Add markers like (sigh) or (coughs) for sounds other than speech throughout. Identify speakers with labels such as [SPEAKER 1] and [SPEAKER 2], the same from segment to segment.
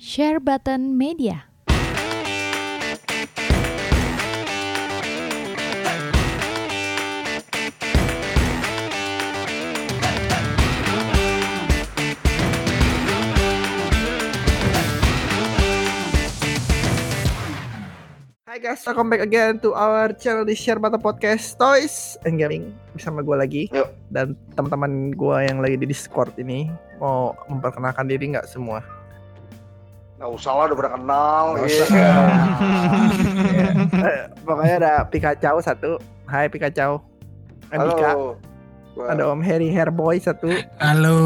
[SPEAKER 1] Share Button Media.
[SPEAKER 2] Hai guys, welcome back again to our channel di Share Button Podcast Toys and Gaming bersama gue lagi
[SPEAKER 3] Yuk.
[SPEAKER 2] dan teman-teman gue yang lagi di Discord ini mau memperkenalkan diri nggak semua?
[SPEAKER 3] Nggak usah lah udah pernah kenal. Iya.
[SPEAKER 2] usah. Ya. Eh, Pokoknya ada Pikachu satu, Hai Pikachu, Andika,
[SPEAKER 3] Halo. Gua-
[SPEAKER 2] ada Om Harry Hairboy satu,
[SPEAKER 4] Halo.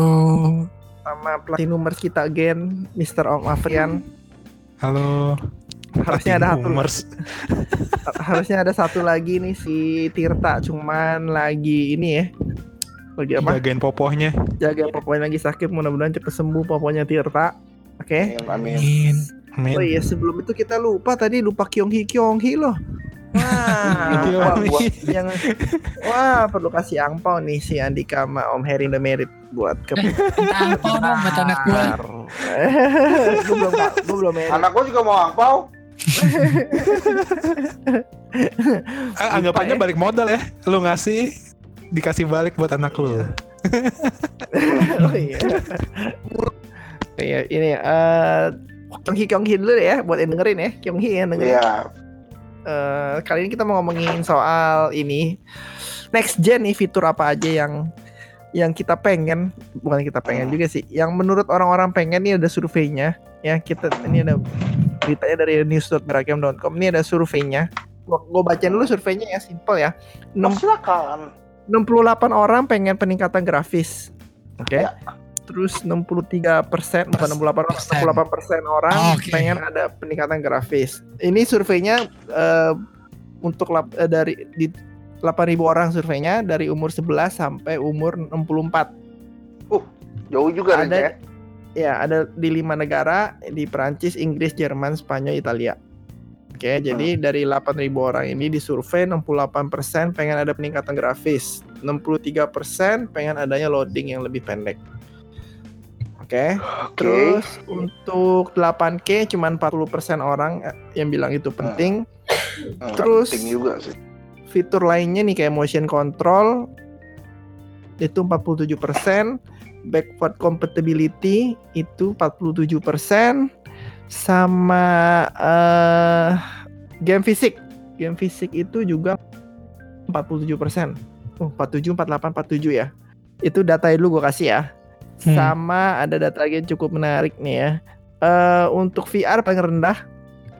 [SPEAKER 2] sama platinumers kita again, Mr. Om Afrian.
[SPEAKER 4] Halo.
[SPEAKER 2] Harusnya ada satu, (laughs) harusnya ada satu lagi nih si Tirta, cuman lagi ini ya, lagi apa?
[SPEAKER 4] Jagain popohnya.
[SPEAKER 2] jaga pokoknya lagi sakit mudah-mudahan cepat sembuh pokoknya Tirta oke
[SPEAKER 3] Amin.
[SPEAKER 4] Amin. Amin.
[SPEAKER 2] oh iya sebelum itu kita lupa tadi lupa Kyonghi Kyonghi loh wah,
[SPEAKER 4] Itu
[SPEAKER 2] wah,
[SPEAKER 4] nih?
[SPEAKER 2] yang wah perlu kasih angpau nih si Andika sama Om Heri the Merit buat ke
[SPEAKER 5] Angpau dong buat anak gua. (laughs)
[SPEAKER 2] gue belum gue belum merit
[SPEAKER 3] Anak gua juga mau angpau.
[SPEAKER 4] Ah, (laughs) anggapannya
[SPEAKER 2] ya.
[SPEAKER 4] balik modal ya. Lu ngasih dikasih balik buat anak lu. (laughs)
[SPEAKER 2] oh iya iya ini eh Kyonghi Kyonghi dulu ya buat yang dengerin ya Kyonghi yang dengerin.
[SPEAKER 3] Iya.
[SPEAKER 2] Eh, kali ini kita mau ngomongin soal ini next gen nih fitur apa aja yang yang kita pengen. Bukan kita pengen juga sih yang menurut orang-orang pengen nih ada surveinya. Ya kita ini ada beritanya dari news.beragam.com ini ada surveinya. Gua, gua bacain dulu surveinya ya simple ya.
[SPEAKER 3] Oh, silakan.
[SPEAKER 2] 68 orang pengen peningkatan grafis. Oke?
[SPEAKER 3] Ya.
[SPEAKER 2] Terus 63 persen bukan 68 orang 68 persen orang
[SPEAKER 5] Oke.
[SPEAKER 2] pengen ada peningkatan grafis ini surveinya eh, untuk lap- eh, dari di 8.000 orang surveinya dari umur 11 sampai umur 64
[SPEAKER 3] Jauh juga
[SPEAKER 2] Ada-
[SPEAKER 3] ya.
[SPEAKER 2] ya ada di lima negara di Perancis Inggris Jerman Spanyol Italia Oke, jadi dari 8.000 orang ini disurvei 68% pengen ada peningkatan grafis, 63% pengen adanya loading yang lebih pendek. Oke.
[SPEAKER 3] Oke.
[SPEAKER 2] Terus untuk 8K cuman 40% orang eh, yang bilang itu penting.
[SPEAKER 3] Hmm,
[SPEAKER 2] terus-
[SPEAKER 3] penting juga sih.
[SPEAKER 2] Fitur lainnya nih kayak motion control itu 47%, backward compatibility itu 47%, sama eh game fisik. Game fisik itu juga 47%. Oh, 47, 48, 47 ya. Itu data dulu gue kasih ya.
[SPEAKER 5] Hmm.
[SPEAKER 2] Sama ada data lagi yang cukup menarik nih ya. Eh untuk VR paling rendah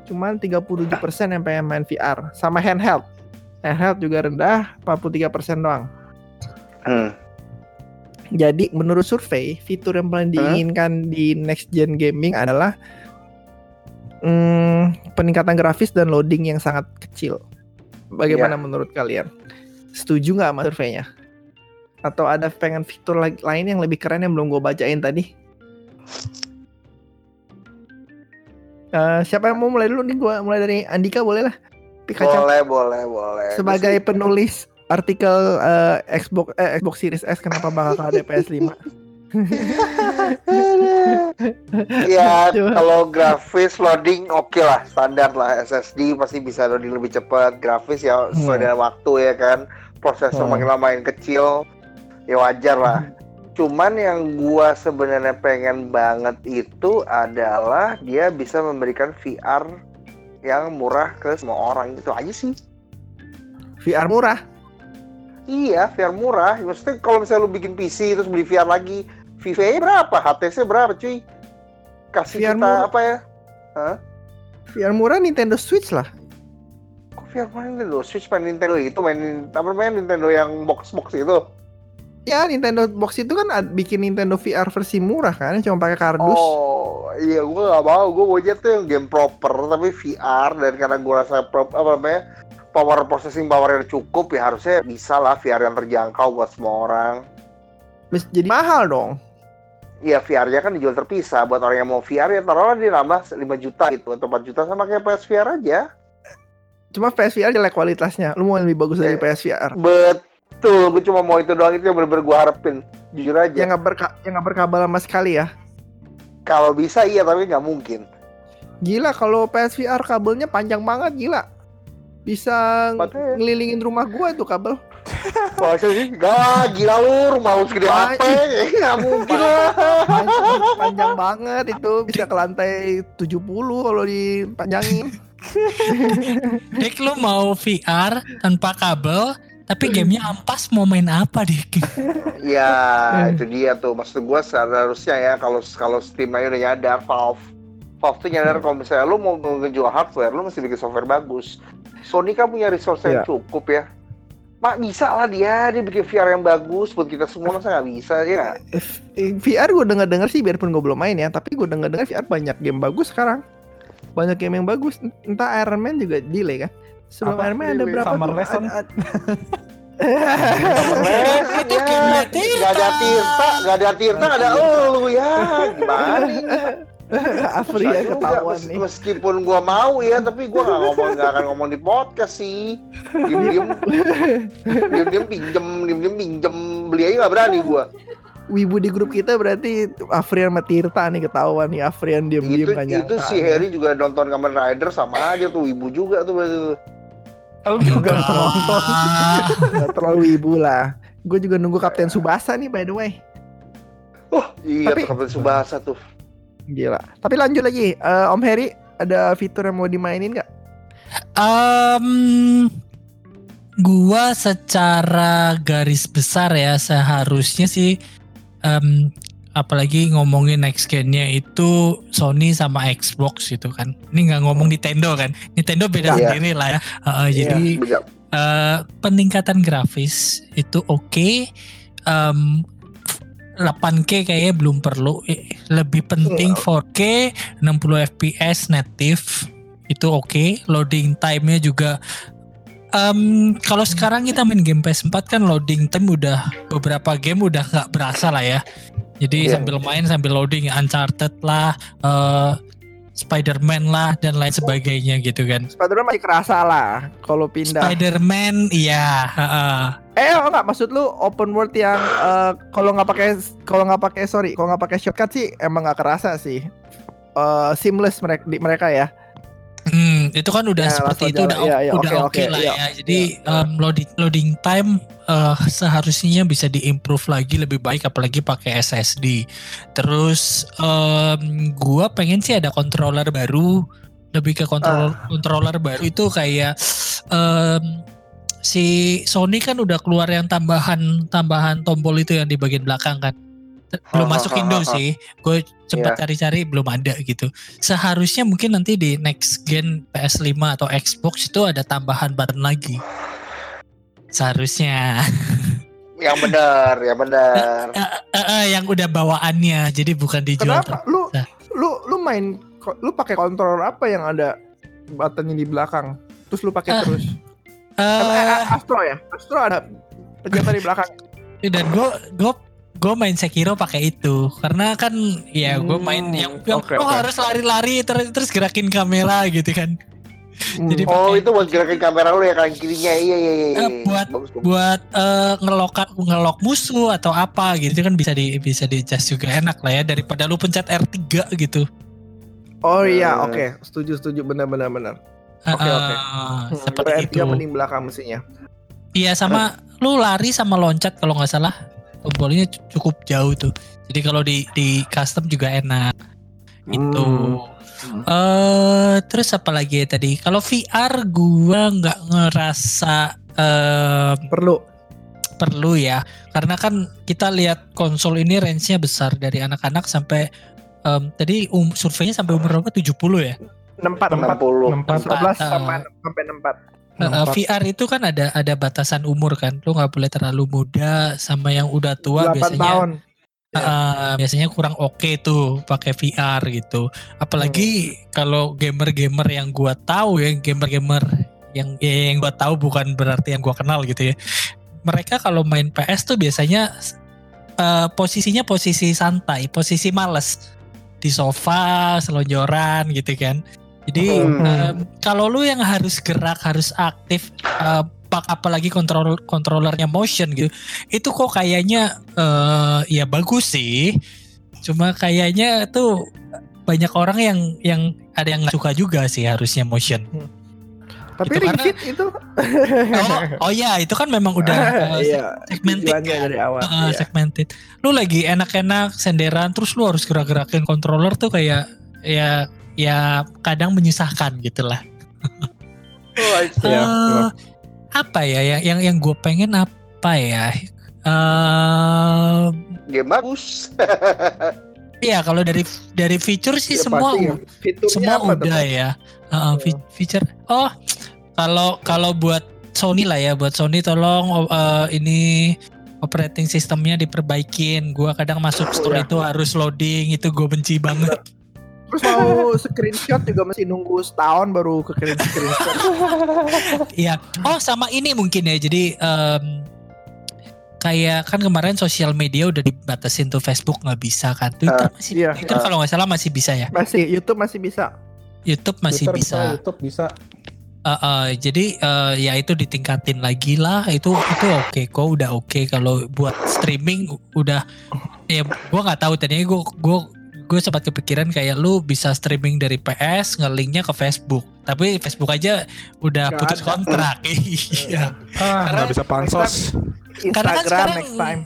[SPEAKER 2] cuman 37% yang pengen main VR sama handheld. Handheld juga rendah 43% doang.
[SPEAKER 3] Hmm.
[SPEAKER 2] Jadi menurut survei fitur yang paling diinginkan di next gen gaming adalah hmm, peningkatan grafis dan loading yang sangat kecil. Bagaimana menurut kalian? Setuju nggak sama surveinya? Atau ada pengen fitur lain yang lebih keren yang belum gue bacain tadi? Eh, siapa yang mau mulai dulu nih? Gua mulai dari Andika boleh lah. Pikachu
[SPEAKER 3] Boleh, boleh, boleh.
[SPEAKER 2] sebagai penulis artikel eh, Xbox eh, Xbox Series S kenapa bakal ada PS5? (laughs)
[SPEAKER 3] ya kalau grafis loading oke lah standar lah SSD pasti bisa loading lebih cepat grafis ya sesuai
[SPEAKER 2] Hmm.
[SPEAKER 3] dengan waktu ya kan prosesor
[SPEAKER 2] Hmm.
[SPEAKER 3] makin lama makin kecil ya wajar lah. Cuman yang gua sebenarnya pengen banget itu adalah dia bisa memberikan VR yang murah ke semua orang. Itu aja sih.
[SPEAKER 2] VR murah.
[SPEAKER 3] iya VR murah. Maksudnya kalau misalnya lu bikin PC terus beli VR lagi VVA berapa? HTC berapa cuy? Kasih
[SPEAKER 2] VR
[SPEAKER 3] kita
[SPEAKER 2] murah.
[SPEAKER 3] apa ya?
[SPEAKER 2] VR murah Nintendo Switch lah.
[SPEAKER 3] Kok VR main Nintendo Switch? Main Nintendo itu main apa namanya Nintendo yang box box itu?
[SPEAKER 2] Ya Nintendo Box itu kan bikin Nintendo VR versi murah kan, cuma pakai kardus.
[SPEAKER 3] Oh iya gue gak mau gue maunya tuh yang game proper tapi VR dan karena gue rasa pro, apa namanya power processing power yang cukup ya harusnya bisa lah VR yang terjangkau buat semua orang.
[SPEAKER 2] Mes- Jadi mahal dong.
[SPEAKER 3] Iya VR-nya kan dijual terpisah buat orang yang mau VR ya taruhlah dia nambah 5 juta gitu atau 4 juta sama kayak PSVR aja.
[SPEAKER 2] Cuma PSVR jelek kualitasnya. Lu mau yang lebih bagus dari
[SPEAKER 3] Eh.
[SPEAKER 2] PSVR?
[SPEAKER 3] Betul, gue cuma mau itu doang itu yang bener-bener gue harapin. Jujur aja.
[SPEAKER 2] Yang nggak berka yang nggak berkabel sama sekali ya.
[SPEAKER 3] Kalau bisa iya tapi nggak mungkin.
[SPEAKER 2] Gila kalau PSVR kabelnya panjang banget gila. Bisa ngelilingin rumah gua itu kabel. (laughs)
[SPEAKER 3] Masa sih? Gak, gila lu, rumah lu segede apa? (laughs) Nggak mungkin lah.
[SPEAKER 2] Panjang, panjang banget itu bisa ke lantai 70 kalau dipanjangin. (laughs)
[SPEAKER 5] Dik lu mau VR tanpa kabel, tapi gamenya ampas mau main apa Dik? (laughs)
[SPEAKER 3] Ya, itu dia tuh. Maksud gua seharusnya ya kalau kalau Steam aja udah nyadar Valve. Valve tuh nyadar kalau misalnya lu mau ngejual hardware, lu mesti bikin software bagus. Sony kan punya resource yang
[SPEAKER 2] Iya.
[SPEAKER 3] cukup ya. Mak bisa lah dia, dia bikin VR yang bagus buat kita semua masa nggak bisa ya
[SPEAKER 2] VR gue denger denger sih biarpun gue belum main ya, tapi gue denger denger VR banyak game bagus sekarang. Banyak game yang bagus. Entah Iron Man juga delay kan. Sebelum
[SPEAKER 4] Apa?
[SPEAKER 2] Iron Man ada berapa
[SPEAKER 4] Summer
[SPEAKER 2] tuh?
[SPEAKER 4] Lesson?
[SPEAKER 5] Itu gamenya Tirta.
[SPEAKER 3] Gak ada Tirta, gak ada Tirta, gak ada elu ya. Gimana? (laughs)
[SPEAKER 2] Afri ya ketahuan nih.
[SPEAKER 3] Meskipun gua mau ya, tapi gua nggak ngomong nggak akan ngomong di podcast sih. Diem diem pinjem, diem pinjem beli aja nggak berani gua.
[SPEAKER 2] Wibu di grup kita berarti Afrian sama Tirta nih ketahuan nih Afrian diem-diem
[SPEAKER 3] Itu
[SPEAKER 2] gak
[SPEAKER 3] itu si Harry juga nonton Kamen Rider sama aja tuh ibu juga tuh berarti tuh.
[SPEAKER 4] Lu juga
[SPEAKER 5] Enggak.
[SPEAKER 4] nonton. (laughs)
[SPEAKER 2] Nggak terlalu wibu lah. Gue juga nunggu Kapten Subasa nih by the way.
[SPEAKER 3] Oh iya
[SPEAKER 2] Tapi-
[SPEAKER 3] Kapten Subasa tuh.
[SPEAKER 2] Gila. Tapi lanjut lagi, Eh, Om Harry ada fitur yang mau dimainin nggak?
[SPEAKER 5] Em, gua secara garis besar ya seharusnya sih em, apalagi ngomongin next gen-nya itu Sony sama Xbox gitu kan. Ini nggak ngomong Nintendo kan. Nintendo beda
[SPEAKER 3] Iya.
[SPEAKER 5] sendiri lah ya. Heeh, jadi
[SPEAKER 3] Beda.
[SPEAKER 5] eh, peningkatan grafis itu oke. Em, 8K kayaknya belum perlu. Lebih penting 4K 60 FPS native itu oke. Loading time-nya juga em, kalau sekarang kita main game PS4 kan loading time udah beberapa game udah nggak berasa lah ya. Jadi
[SPEAKER 3] Iya.
[SPEAKER 5] sambil main sambil loading Uncharted lah, eh, Spider-Man lah dan lain sebagainya gitu kan.
[SPEAKER 2] Spider-Man masih kerasa lah kalau pindah.
[SPEAKER 5] Spider-Man iya, heeh.
[SPEAKER 2] Eh oh, enggak maksud lu open world yang eh, kalau nggak pakai kalau nggak pakai sorry kalau nggak pakai shortcut sih emang nggak kerasa sih. Eh seamless mereka di mereka ya.
[SPEAKER 5] Itu kan udah
[SPEAKER 2] Ya,
[SPEAKER 5] seperti itu
[SPEAKER 2] jalan.
[SPEAKER 5] udah
[SPEAKER 2] Iya, iya,
[SPEAKER 5] udah
[SPEAKER 2] oke,
[SPEAKER 5] oke
[SPEAKER 2] oke,
[SPEAKER 5] lah
[SPEAKER 2] iya,
[SPEAKER 5] ya. Jadi em, loading loading time eh, seharusnya bisa diimprove lagi lebih baik apalagi pakai SSD. Terus em, gua pengen sih ada controller baru, lebih ke controller
[SPEAKER 2] Ah.
[SPEAKER 5] controller baru itu kayak em, si Sony kan udah keluar yang tambahan tambahan tombol itu yang di bagian belakang kan. Belum masuk Indo sih. Gue sempat
[SPEAKER 3] Iya.
[SPEAKER 5] cari-cari belum ada gitu seharusnya mungkin nanti di next gen PS5 atau Xbox itu ada tambahan button lagi. Seharusnya (laughs)
[SPEAKER 3] Yang benar, yang benar.
[SPEAKER 5] Eh, eh, eh, yang udah bawaannya, jadi bukan dijual.
[SPEAKER 2] Kenapa? Lu
[SPEAKER 5] Nah.
[SPEAKER 2] lu lu main lu pakai controller apa yang ada buttonnya di belakang? Terus lu pakai
[SPEAKER 5] Ah.
[SPEAKER 2] terus.
[SPEAKER 5] Eh,
[SPEAKER 2] Eh, Astro ya? Astro ada pejabat di belakang. (laughs)
[SPEAKER 5] dan gue gue gue main Sekiro pakai itu karena kan ya gue main
[SPEAKER 2] Hmm,
[SPEAKER 5] yang, yang
[SPEAKER 2] oke,
[SPEAKER 5] lo
[SPEAKER 2] oke.
[SPEAKER 5] harus lari-lari terus terus gerakin kamera gitu kan.
[SPEAKER 2] Hmm.
[SPEAKER 5] Jadi
[SPEAKER 3] Oh itu buat gerakin kamera lu ya kanan kirinya iya iya iya.
[SPEAKER 5] Eh, buat-
[SPEAKER 3] bagus, bagus.
[SPEAKER 5] buat eh, ngelok ngelok musuh atau apa gitu kan bisa di bisa di adjust juga enak lah ya daripada lu pencet R3 gitu.
[SPEAKER 2] Oh iya,
[SPEAKER 3] Hmm.
[SPEAKER 2] oke. Setuju, setuju benar benar benar. Oke,
[SPEAKER 5] Eh,
[SPEAKER 2] oke. Hmm,
[SPEAKER 5] seperti
[SPEAKER 2] berarti
[SPEAKER 5] itu.
[SPEAKER 2] yang mending belakang mestinya.
[SPEAKER 5] Iya sama lu lari sama loncat kalau nggak salah tombolnya cu- cukup jauh tuh. Jadi kalau di di custom juga enak. Itu.
[SPEAKER 2] Hmm.
[SPEAKER 5] Eh terus apa lagi ya tadi? Kalau VR gua nggak ngerasa eh
[SPEAKER 2] Perlu.
[SPEAKER 5] perlu ya karena kan kita lihat konsol ini range-nya besar dari anak-anak sampai em, tadi um, surveinya sampai umur berapa 70 ya
[SPEAKER 2] 64 64
[SPEAKER 3] 60.
[SPEAKER 4] 64.
[SPEAKER 2] 14
[SPEAKER 5] Ah.
[SPEAKER 2] sampai sampai 64.
[SPEAKER 4] Empat.
[SPEAKER 5] VR itu kan ada ada batasan umur kan. Lu nggak boleh terlalu muda sama yang udah tua
[SPEAKER 2] 8
[SPEAKER 5] biasanya.
[SPEAKER 2] tahun.
[SPEAKER 5] eh, biasanya kurang oke tuh pakai VR gitu. Apalagi kalau gamer-gamer yang gua tahu ya gamer-gamer yang ya, yang gua tahu bukan berarti yang gua kenal gitu ya. Mereka kalau main PS tuh biasanya eh, posisinya posisi santai posisi males. Di sofa selonjoran gitu kan jadi
[SPEAKER 3] Hmm.
[SPEAKER 5] em, kalau lu yang harus gerak harus aktif pak apalagi kontrol kontrolernya motion gitu itu kok kayaknya eh ya bagus sih Cuma kayaknya tuh banyak orang yang yang ada yang nggak suka juga sih harusnya motion.
[SPEAKER 2] Tapi
[SPEAKER 5] Itu
[SPEAKER 2] Ring
[SPEAKER 5] karena-
[SPEAKER 2] itu
[SPEAKER 5] Oh, oh ya, itu kan memang udah uh,
[SPEAKER 2] iya,
[SPEAKER 5] segmented kan?
[SPEAKER 2] dari awal.
[SPEAKER 5] Uh,
[SPEAKER 2] iya.
[SPEAKER 5] segmented. Lu lagi enak-enak senderan terus lu harus gerak-gerakin controller tuh kayak ya ya kadang menyusahkan gitu lah.
[SPEAKER 3] Oh,
[SPEAKER 2] benar.
[SPEAKER 5] apa ya yang yang yang gue pengen apa ya? Eh
[SPEAKER 3] game bagus. (laughs)
[SPEAKER 5] Iya kalau dari dari feature sih
[SPEAKER 2] Ya,
[SPEAKER 5] semua
[SPEAKER 2] pasti ya.
[SPEAKER 5] semua
[SPEAKER 2] apa
[SPEAKER 5] udah
[SPEAKER 2] Pak?
[SPEAKER 5] ya. Uh, fe- feature. Oh kalau kalau buat Sony lah ya buat Sony tolong uh, ini operating sistemnya diperbaikin. Gua kadang masuk store
[SPEAKER 2] Iya.
[SPEAKER 5] itu harus loading itu gue benci banget. (laughs)
[SPEAKER 2] Terus mau screenshot juga masih nunggu setahun baru ke kirim screenshot. (laughs)
[SPEAKER 5] Iya. Oh sama ini mungkin ya. Jadi em, kayak kan kemarin sosial media udah dibatasin tuh Facebook nggak bisa kan. Twitter masih
[SPEAKER 2] iya.
[SPEAKER 5] Twitter kalau nggak salah masih bisa ya.
[SPEAKER 2] Masih YouTube masih bisa.
[SPEAKER 5] YouTube masih
[SPEAKER 4] Twitter
[SPEAKER 5] bisa.
[SPEAKER 4] YouTube bisa.
[SPEAKER 5] Uh, uh, jadi uh, ya itu ditingkatin lagi lah itu itu oke kok udah oke kalau buat streaming udah ya gua nggak tahu tadinya gua gua gue sempat kepikiran kayak lu bisa streaming dari PS ngelinknya ke Facebook tapi Facebook aja udah
[SPEAKER 2] Nggak
[SPEAKER 5] putus
[SPEAKER 2] ada.
[SPEAKER 5] kontrak (laughs) iya
[SPEAKER 4] Ah,
[SPEAKER 5] Karena-
[SPEAKER 4] bisa pansos.
[SPEAKER 5] Karena kan sekarang-
[SPEAKER 2] next time.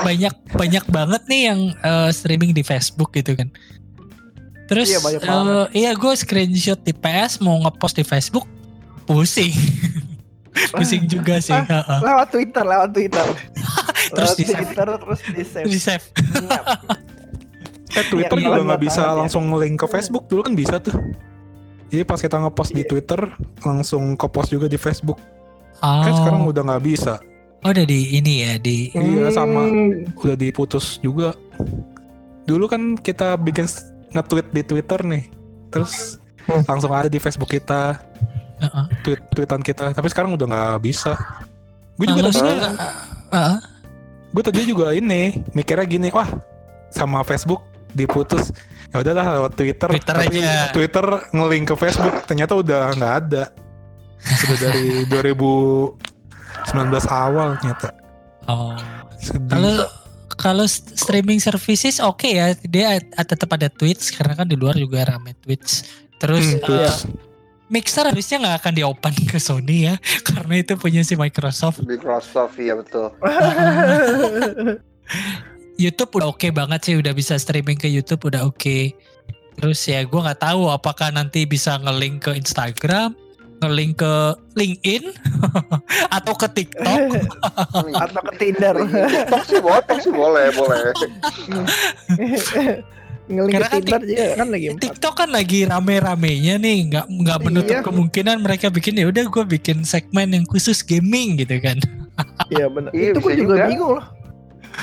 [SPEAKER 5] banyak banyak banget nih yang uh, streaming di Facebook gitu kan terus
[SPEAKER 2] Iya,
[SPEAKER 5] uh, iya gue screenshot di PS mau ngepost di Facebook pusing (laughs) pusing juga sih
[SPEAKER 2] Ah.
[SPEAKER 5] heeh.
[SPEAKER 2] Lewat Twitter, lewat Twitter. (laughs)
[SPEAKER 5] Terus
[SPEAKER 2] lewat
[SPEAKER 5] di-save.
[SPEAKER 2] Twitter terus di save.
[SPEAKER 5] di save
[SPEAKER 4] Eh Twitter
[SPEAKER 2] Iya,
[SPEAKER 4] juga
[SPEAKER 2] iya,
[SPEAKER 4] nggak bisa
[SPEAKER 2] banget ya.
[SPEAKER 4] langsung link ke Facebook dulu kan bisa tuh. Jadi pas kita ngepost di
[SPEAKER 2] Iya.
[SPEAKER 4] Twitter langsung ke post juga di Facebook.
[SPEAKER 5] oh,
[SPEAKER 4] Kan sekarang udah nggak bisa.
[SPEAKER 5] oh udah di ini ya di
[SPEAKER 4] Iya, sama.
[SPEAKER 2] Hmm,
[SPEAKER 4] Udah diputus juga. Dulu kan kita bikin nge-tweet di Twitter nih. Terus
[SPEAKER 2] Hmm.
[SPEAKER 4] langsung ada di Facebook kita,
[SPEAKER 5] Heeh.
[SPEAKER 4] tweet tweetan kita. Tapi sekarang udah nggak bisa. Gue juga?
[SPEAKER 5] Heeh.
[SPEAKER 4] gue tadinya juga ini mikirnya gini, wah sama Facebook diputus. Ya udahlah lewat Twitter.
[SPEAKER 5] Twitter
[SPEAKER 4] Tapi
[SPEAKER 5] aja.
[SPEAKER 4] Twitter ngelink ke Facebook, ternyata udah nggak ada. Sudah dari (laughs) 2019 awal ternyata.
[SPEAKER 5] oh
[SPEAKER 4] Sedih.
[SPEAKER 5] kalau kalau st- streaming services oke ya dia tetap ada Twitch karena kan di luar juga rame Twitch terus
[SPEAKER 4] Hmm,
[SPEAKER 5] eh,
[SPEAKER 4] Twitch.
[SPEAKER 5] Mixer harusnya nggak akan diopen ke Sony ya (laughs) karena itu punya si Microsoft
[SPEAKER 3] Microsoft ya betul. (laughs)
[SPEAKER 5] YouTube udah oke banget sih udah bisa streaming ke YouTube udah oke terus ya gue nggak tahu apakah nanti bisa ngelink ke Instagram ngelink ke LinkedIn (laughs) atau ke TikTok (laughs)
[SPEAKER 2] atau ke Tinder.
[SPEAKER 3] TikTok sih boleh, TikTok sih boleh, boleh. (laughs)
[SPEAKER 2] Ngeling ke
[SPEAKER 5] Karena kan
[SPEAKER 2] Tinder juga kan lagi empat.
[SPEAKER 5] TikTok kan lagi rame-ramenya nih nggak nggak menutup
[SPEAKER 2] Iya.
[SPEAKER 5] kemungkinan mereka bikin ya udah gue bikin segmen yang khusus gaming gitu kan
[SPEAKER 2] Iya benar.
[SPEAKER 3] Iya,
[SPEAKER 2] itu gue juga,
[SPEAKER 3] juga.
[SPEAKER 2] bingung loh.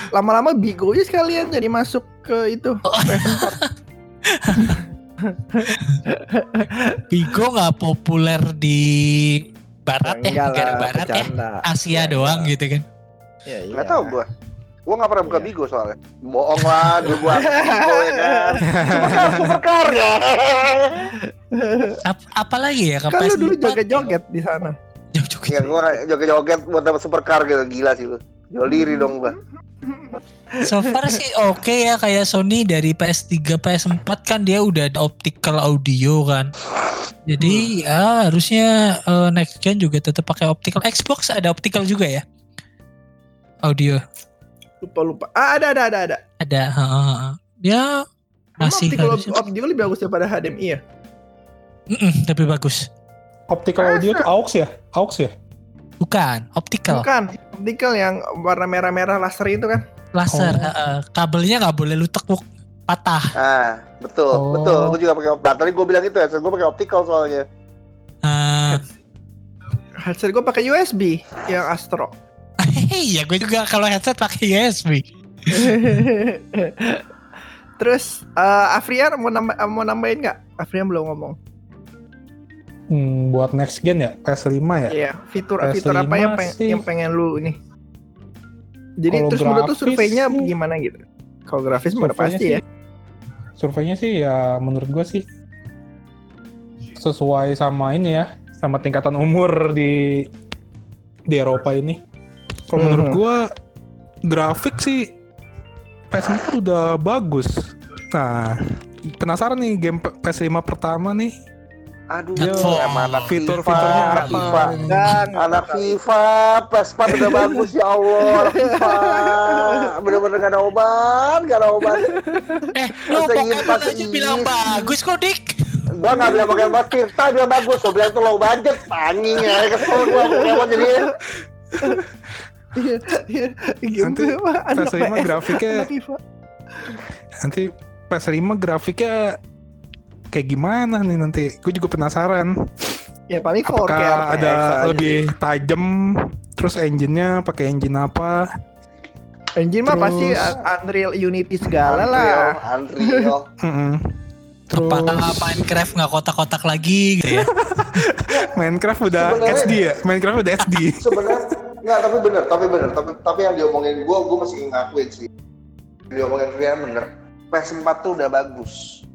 [SPEAKER 2] Lama-lama Bigo aja sekalian jadi masuk ke itu. (laughs)
[SPEAKER 5] Bigo nggak populer di barat ya negara barat ya. Asia
[SPEAKER 2] Ya,
[SPEAKER 5] doang
[SPEAKER 2] enggak.
[SPEAKER 5] gitu kan
[SPEAKER 2] Ya, iya.
[SPEAKER 3] Nggak tahu gua. Gua nggak pernah buka
[SPEAKER 2] Iya.
[SPEAKER 3] Bigo soalnya. Bohong lah, dulu gua Bigo ya kan. Supercar, supercar ya.
[SPEAKER 5] Ap- apalagi ya ke
[SPEAKER 2] Kan lu dulu
[SPEAKER 5] PS4
[SPEAKER 2] joget-joget di sana.
[SPEAKER 5] Joget-joget.
[SPEAKER 3] Ya gua joget-joget buat dapat supercar gitu, gila sih lu. Jual diri dong gua.
[SPEAKER 5] So far sih oke ya kayak Sony dari PS3, PS4 kan dia udah ada optical audio kan. Jadi ya harusnya eh, next gen juga tetap pakai optical. Xbox ada optical juga ya? Audio
[SPEAKER 2] Lupa lupa. Ah, ada ada ada ada.
[SPEAKER 5] ada. ha, ha, ha. Ya masih
[SPEAKER 2] Masih kalau
[SPEAKER 5] harusnya.
[SPEAKER 2] audio lebih bagus daripada HDMI ya.
[SPEAKER 5] Mm-mm, tapi bagus.
[SPEAKER 4] Optical audio tuh aux ya? Aux ya?
[SPEAKER 5] Bukan, optical.
[SPEAKER 2] Bukan, optical yang warna merah-merah laser itu kan.
[SPEAKER 5] Laser.
[SPEAKER 4] Oh.
[SPEAKER 5] ha. kabelnya nggak boleh lu tekuk patah.
[SPEAKER 3] Ah, betul,
[SPEAKER 4] Oh.
[SPEAKER 3] betul. Gua juga pakai optical. Tadi gua bilang itu ya, gua pakai optical soalnya.
[SPEAKER 5] Ah, (laughs)
[SPEAKER 2] Headset gue pakai USB yang Astro. (laughs)
[SPEAKER 5] Iya, gue juga kalau headset pakai USB. (laughs)
[SPEAKER 2] Terus eh Afrian mau nambah mau nambahin nggak? Afrian belum ngomong.
[SPEAKER 4] Hmm, buat next gen ya? PS5 ya?
[SPEAKER 2] Iya, fitur
[SPEAKER 4] PS5
[SPEAKER 2] fitur apa yang pengen,
[SPEAKER 4] sih.
[SPEAKER 2] yang pengen lu ini? Jadi terus menurut tuh surveinya
[SPEAKER 4] sih-
[SPEAKER 2] gimana gitu? Kalau grafis
[SPEAKER 4] Surveinya
[SPEAKER 2] pasti
[SPEAKER 4] sih-
[SPEAKER 2] ya.
[SPEAKER 4] Surveinya sih ya menurut gua sih sesuai sama ini ya, sama tingkatan umur di di Eropa ini. Kalau menurut
[SPEAKER 2] Mhm.
[SPEAKER 4] gua grafik sih PS4 udah bagus. Nah, penasaran nih game P- PS5 pertama nih.
[SPEAKER 3] Aduh, emang anak
[SPEAKER 4] Fitur-fiturnya
[SPEAKER 3] FIFA,
[SPEAKER 4] apa?
[SPEAKER 3] FIFA.
[SPEAKER 2] Dan
[SPEAKER 3] Anak FIFA, PS4 udah bagus ya Allah, anak FIFA. Bener-bener gak ada obat, gak ada obat.
[SPEAKER 5] Eh, lu Pokemon aja bilang bagus kok, Dik.
[SPEAKER 3] Gua gak bilang pakai obat FIFA, dia bagus. Gua bilang tuh low budget, anjing ya. Kesel gua Pokemon jadi. (laughs)
[SPEAKER 2] Iya, iya, game
[SPEAKER 4] Nanti
[SPEAKER 2] tuh apa? Anak
[SPEAKER 4] PS5
[SPEAKER 2] PS,
[SPEAKER 4] grafiknya
[SPEAKER 2] anak
[SPEAKER 4] nanti PS5 grafiknya kayak gimana nih nanti? Gue juga penasaran.
[SPEAKER 2] Ya paling 4K
[SPEAKER 4] Apakah
[SPEAKER 2] RTX
[SPEAKER 4] ada lebih tajam? Terus engine-nya pakai engine apa?
[SPEAKER 2] engine mah
[SPEAKER 4] Terus-
[SPEAKER 2] pasti Un- Unreal Unity segala lah.
[SPEAKER 3] Unreal. (laughs)
[SPEAKER 4] Mm-mm. Terus
[SPEAKER 5] Apakah Minecraft nggak kotak-kotak lagi gitu ya? (laughs)
[SPEAKER 4] Minecraft udah
[SPEAKER 3] Sebenarnya-
[SPEAKER 4] HD ya? Minecraft udah HD. (laughs)
[SPEAKER 3] Sebenarnya nggak, tapi bener, tapi bener, tapi tapi yang diomongin gua, gua masih ngakuin sih. Diomongin Rian bener. PS4 tuh udah bagus.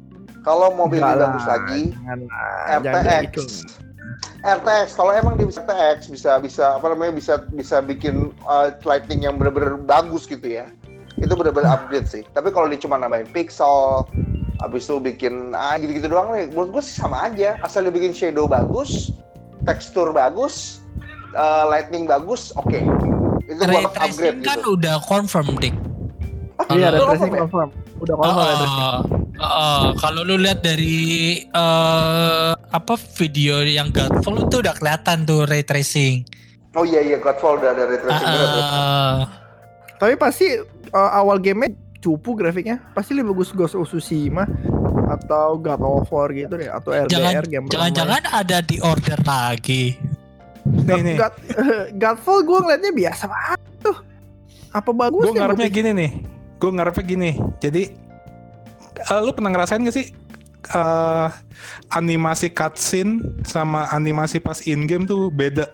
[SPEAKER 3] Kalau lebih
[SPEAKER 2] lah,
[SPEAKER 3] bagus lagi,
[SPEAKER 2] jangan
[SPEAKER 3] RTX.
[SPEAKER 2] gitu.
[SPEAKER 3] RTX kalau emang di RTX bisa bisa apa namanya bisa bisa bikin uh, lighting yang bener-bener bagus gitu ya. Itu bener-bener upgrade sih. Tapi kalau dia cuma nambahin pixel, habis itu bikin ah gitu-gitu doang nih, menurut gue sih sama aja. Asal dia bikin shadow bagus, tekstur bagus, uh, lighting bagus, oke. Itu
[SPEAKER 5] Ray
[SPEAKER 3] buat upgrade
[SPEAKER 5] kan
[SPEAKER 3] gitu.
[SPEAKER 5] udah confirm, Dik.
[SPEAKER 2] Iya, ray tracing confirm. Udah tracing.
[SPEAKER 5] Uh, uh, kalau lu lihat dari uh, apa video yang Godfall itu udah kelihatan tuh ray tracing.
[SPEAKER 3] Oh iya iya Godfall udah ada ray
[SPEAKER 5] Uh,
[SPEAKER 3] tracing bener.
[SPEAKER 5] uh,
[SPEAKER 2] Tapi pasti uh, awal gamenya cupu grafiknya. Pasti lebih bagus Ghost of Tsushima atau God of War gitu deh atau RDR
[SPEAKER 5] jangan
[SPEAKER 2] game
[SPEAKER 5] jangan-jangan ada di order lagi.
[SPEAKER 4] Nih nih.
[SPEAKER 2] God, (laughs) Godfall gue ngeliatnya biasa banget tuh. Apa bagus
[SPEAKER 4] Gue ngarepnya gini nih. Gue ngarepnya gini. Jadi eh, lu pernah ngerasain gak sih eh, animasi cutscene sama animasi pas in game tuh beda.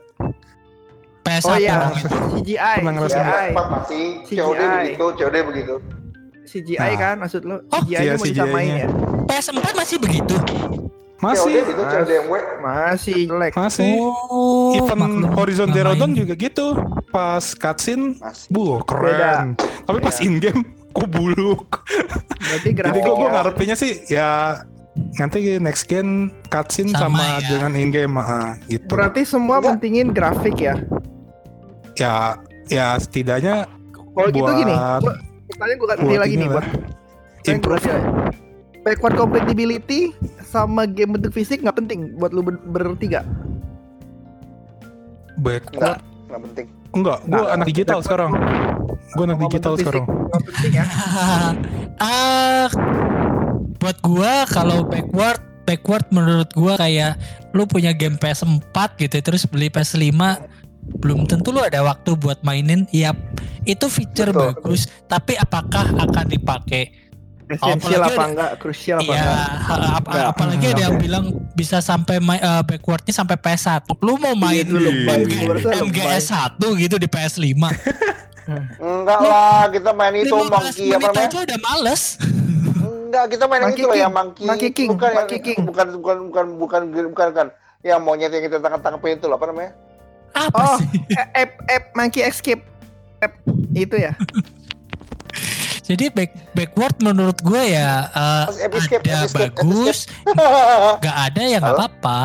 [SPEAKER 5] PS1
[SPEAKER 2] Oh iya,
[SPEAKER 5] gitu.
[SPEAKER 2] CGI,
[SPEAKER 4] Pernah ngerasain?
[SPEAKER 2] CGI,
[SPEAKER 3] PS4 masih
[SPEAKER 2] CGI.
[SPEAKER 3] COD begitu, COD begitu.
[SPEAKER 2] CGI
[SPEAKER 4] Nah.
[SPEAKER 2] kan maksud lo?
[SPEAKER 5] Oh,
[SPEAKER 2] CGI
[SPEAKER 4] iya,
[SPEAKER 2] mau disamain ya?
[SPEAKER 5] PS4 masih begitu.
[SPEAKER 3] COD
[SPEAKER 4] Masih,
[SPEAKER 3] gitu,
[SPEAKER 2] Mas.
[SPEAKER 3] COD.
[SPEAKER 2] Masih jelek.
[SPEAKER 4] masih.
[SPEAKER 5] Oh,
[SPEAKER 4] Even
[SPEAKER 5] maklum.
[SPEAKER 4] Horizon Zero. Dawn juga gitu. Pas cutscene,
[SPEAKER 3] Masih.
[SPEAKER 4] buh keren. Tapi pas
[SPEAKER 2] Beda.
[SPEAKER 4] in game, kok buluk.
[SPEAKER 2] Berarti
[SPEAKER 4] Jadi
[SPEAKER 2] grafik
[SPEAKER 4] gue gue
[SPEAKER 2] ya.
[SPEAKER 4] ngarepinnya sih ya nanti next gen cutscene
[SPEAKER 5] Sama
[SPEAKER 4] sama,
[SPEAKER 5] ya.
[SPEAKER 4] dengan in game gitu.
[SPEAKER 2] Berarti semua
[SPEAKER 3] Enggak.
[SPEAKER 2] pentingin grafik ya.
[SPEAKER 4] ya ya setidaknya
[SPEAKER 2] Kalau gitu
[SPEAKER 4] buat
[SPEAKER 2] gini, gua, pertanyaan gue ganti lagi nih buat
[SPEAKER 4] improve.
[SPEAKER 2] Backward compatibility sama game bentuk fisik nggak penting buat lu ber- bertiga.
[SPEAKER 4] Backward
[SPEAKER 3] Nggak penting.
[SPEAKER 4] enggak, gue
[SPEAKER 2] Nggak,
[SPEAKER 4] anak digital sekarang. Gue anak digital sekarang.
[SPEAKER 2] fisik nggak penting ya. (laughs)
[SPEAKER 5] Ah, buat gua kalau backward backward menurut gua kayak lu punya game PS4 gitu terus beli PS5 belum tentu lu ada waktu buat mainin. Yap, itu feature
[SPEAKER 3] Betul.
[SPEAKER 5] bagus, tapi apakah akan dipakai?
[SPEAKER 2] Esensial
[SPEAKER 5] apalagi
[SPEAKER 2] apa
[SPEAKER 5] ada-
[SPEAKER 2] enggak, krusial apa
[SPEAKER 5] Iya,
[SPEAKER 2] enggak.
[SPEAKER 5] ap-
[SPEAKER 2] Nggak,
[SPEAKER 5] apalagi ada
[SPEAKER 2] nggak.
[SPEAKER 5] yang bilang bisa sampai eh, backwardnya sampai PS1. Lu mau main
[SPEAKER 2] gua rasa lebay.
[SPEAKER 5] MGS 1 gitu di PS5. (laughs)
[SPEAKER 3] Enggak lah, kita main itu
[SPEAKER 5] 15
[SPEAKER 3] monkey apa namanya?
[SPEAKER 5] aja udah males.
[SPEAKER 3] Enggak, kita main
[SPEAKER 2] Monkey
[SPEAKER 3] itu loh yang monkey.
[SPEAKER 2] Monkey King,
[SPEAKER 3] Bukan, yang-
[SPEAKER 2] Monkey King.
[SPEAKER 3] bukan bukan bukan bukan bukan bukan yang monyet yang kita tangkap-tangkapin itu loh, apa namanya?
[SPEAKER 5] Apa
[SPEAKER 2] Oh,
[SPEAKER 5] sih?
[SPEAKER 2] eh, app app Monkey Escape. App itu ya. (laughs)
[SPEAKER 5] Jadi back, backward menurut gue ya eh,
[SPEAKER 3] Mas, escape,
[SPEAKER 5] ada
[SPEAKER 3] escape,
[SPEAKER 5] bagus, (laughs) nggak ada ya nggak apa-apa